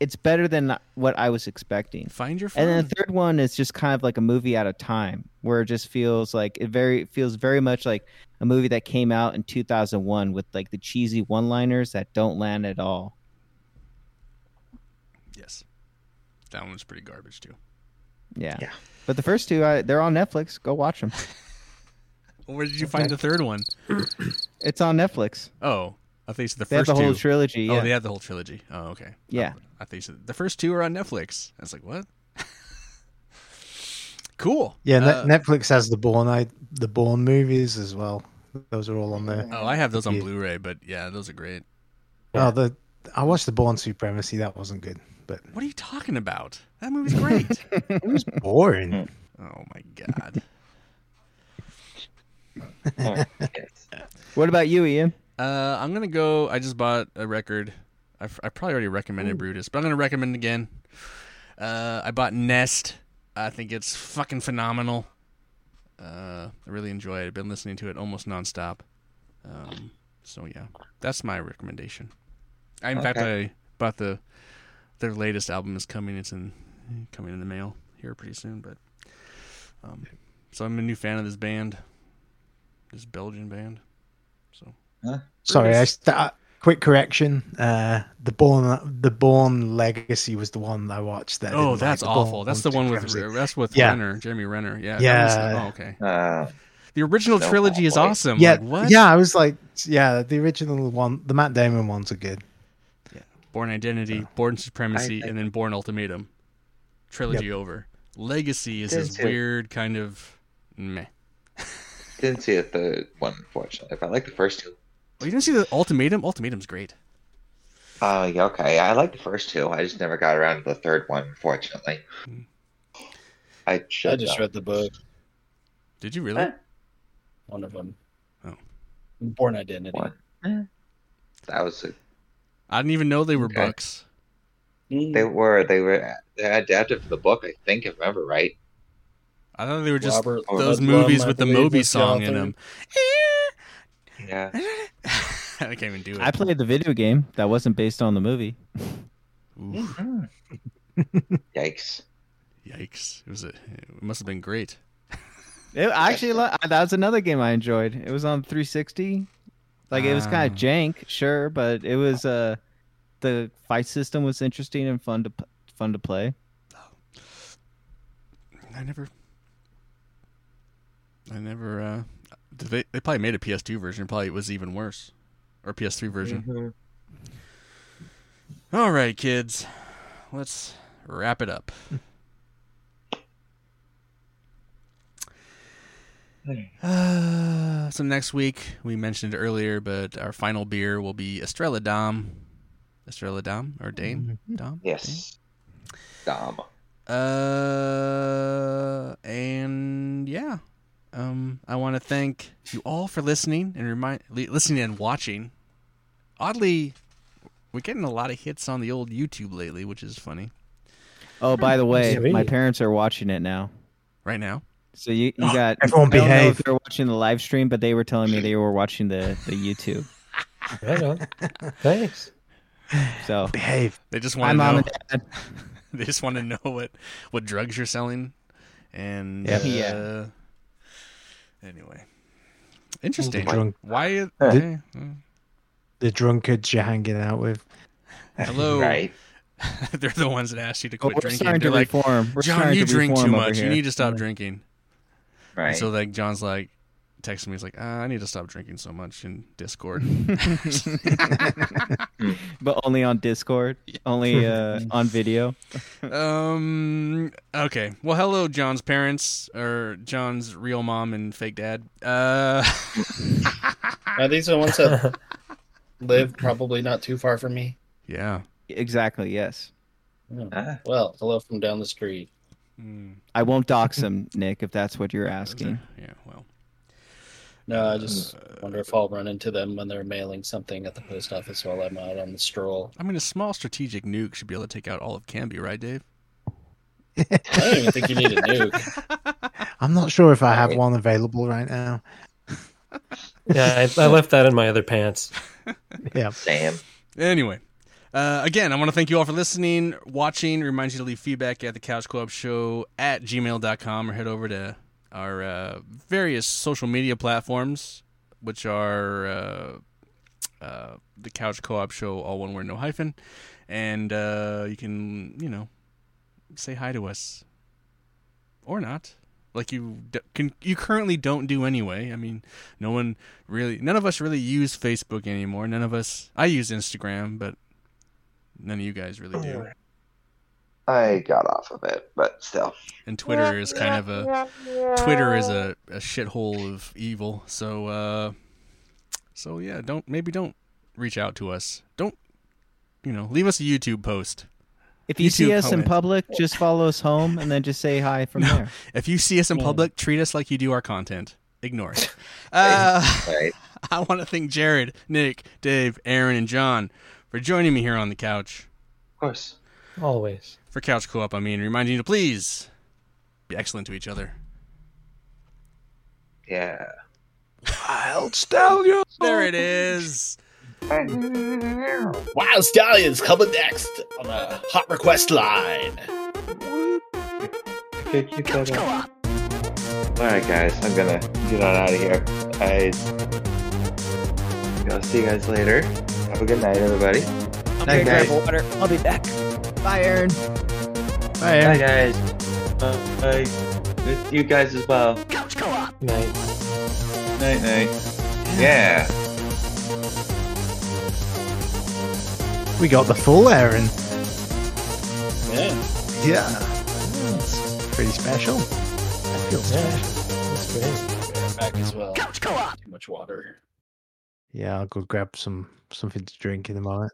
it's better than what I was expecting. Find your fun. And then the third one is just kind of like a movie at a time, where it just feels like it very feels very much like a movie that came out in 2001 with like the cheesy one-liners that don't land at all. yes, that one's pretty garbage too. Yeah. Yeah. But the first two, I, they're on Netflix. Go watch them. Where did you find the third one? It's on Netflix. Oh, I think it's the They have first the whole two. trilogy. Oh, yeah. Oh, they have the whole trilogy. Oh, okay. Yeah. I think so. the first two are on Netflix. I was like, what? Cool. Yeah, Ne- Uh, Netflix has the Bourne I, the Bourne movies as well. Those are all on there. Oh, I have those on Yeah. Blu-ray, but yeah, those are great. Oh, the I watched the Bourne Supremacy. That wasn't good, but What are you talking about? That movie's great. it was boring. oh my god. Oh, yes. What about you, Ian? Uh, I'm gonna go. I just bought a record. I, I probably already recommended Brutus, but I'm gonna recommend it again. Uh, I bought Nest. I think it's fucking phenomenal. Uh, I really enjoy it. I've been listening to it almost nonstop. Um, so yeah, that's my recommendation. I, in fact, I bought the their latest album is coming. It's in coming in the mail here pretty soon. But um, so I'm a new fan of this band, this Belgian band. So Sorry, I Brutus. st- quick correction. Uh, the Bourne the Bourne Legacy was the one that I watched. That I Oh, didn't like. that's awful. Bourne That's the one with Supremacy. that's with Yeah. Renner, Jeremy Renner. Yeah. Yeah. was- oh, okay. Uh, The original No, trilogy is awesome. Yeah, Like, what? yeah. I was like, yeah, the original one, the Matt Damon ones are good. Yeah. Bourne Identity, Bourne Supremacy, I- I- and then Bourne Ultimatum. Trilogy over. Legacy is this weird kind of meh. didn't see the third one, unfortunately, but I like the first two. Oh, you didn't see the Ultimatum? Ultimatum's great. Uh, yeah, okay. I like the first two. I just never got around to the third one, unfortunately. I should. I just though. read the book, Did you really? Eh. one of them. Oh. Bourne Identity. What? Eh. That was a, I didn't even know they were Okay. books. Mm. they were they were they adapted from the book. I think, if I remember right. I thought they were just Robert those Ludlum, movies with the believe, Moby was the song in them. Yeah. I can't even do it. I played the video game that wasn't based on the movie. Oof, Yikes. yikes! It was a, it must have been great. It, actually, that was another game I enjoyed. It was on 360. Like it was kind Ah. of jank, sure, but it was uh the fight system was interesting and fun to fun to play. I never. I never. uh did They they probably made a PS2 version. Probably it was even worse, or PS3 version. Mhm. All right, kids. Let's wrap it up. Uh, so next week we mentioned it earlier, but our final beer will be Estrella Damm. Estrella Damm or Dame Dom? Yes. Dom. Uh, and yeah, um, I want to thank you all for listening and remind listening and watching. Oddly, we're getting a lot of hits on the old YouTube lately, which is funny. Oh, by the way, Sweet. my parents are watching it now. Right now, So you, you got everyone I if behave. they're watching the live stream, but they were telling me they were watching the, the YouTube. Right on. Thanks. So Behave. they just hi, want to mom know. and dad. They just want to know what what drugs you're selling, and Yep. uh, Yeah. Anyway, interesting. Drunk. Why? Uh, okay. mm. The drunkards you're hanging out with. Hello. Right. They're the ones that asked you to quit we're drinking. They're to like, reform. We're John, you to drink too reform over much. You need to stop Yeah. drinking. Right. And so like John's like texting me. He's like, uh, I need to stop drinking so much in Discord. but only on Discord, only uh, on video. um. Okay. Well, hello, John's parents or John's real mom and fake dad. Uh. Now these are the ones that live probably not too far from me. yeah. Exactly. Yes. Oh, Ah. Well, hello from down the street. Mm, I won't dox him, Nick, if that's what you're asking. yeah. Well. No, I just wonder if I'll run into them when they're mailing something at the post office while I'm out on the stroll. I mean, a small strategic nuke should be able to take out all of Canby, right, Dave? I don't even think you need a nuke. I'm not sure if I have one available right now. Yeah, I, I left that in my other pants. Yeah. Damn. Anyway, uh, again, I want to thank you all for listening, watching. Remind you to leave feedback at the Couch Club Show at gmail.com or head over to our uh, various social media platforms, which are uh, uh, the Couch Co op Show, all one word, no hyphen. And uh, you can, you know, say hi to us or not. Like you d- can, you currently don't do anyway. I mean, no one really, none of us really use Facebook anymore. None of us. I use Instagram, but none of you guys really do. I got off of it, but still. And Twitter is kind of a Twitter is a, a shithole of evil. So, uh, so yeah, don't maybe don't reach out to us. Don't you know? Leave us a YouTube post. If you see YouTube us in public, just follow us home and then just say hi from there. If you see us in Yeah. public, treat us like you do our content. Ignore it. Uh, Right. I want to thank Jared, Nick, Dave, Aaron, and John for joining me here on the couch. Of course. Always. For Couch Co-op, I mean, reminding you to please be excellent to each other. Yeah. Wild stallion. There it is. Wild Stallions coming next on the hot request line. Okay, keep that up. Alright, guys, I'm gonna get on out of here. I. I'll see you guys later. Have a good night, everybody. I'm Night, gonna grab guys. water. I'll be back. Bye, Aaron. Bye, Bye, Aaron. guys. Bye. Bye. You guys as well. Couch co-op. Night. Night, night. Yeah. We got the full Aaron. Yeah. Yeah. It's pretty special. I feel Yeah. special. That's great. Back as well. Couch co-op. Too much water. Yeah, I'll go grab some something to drink in a moment.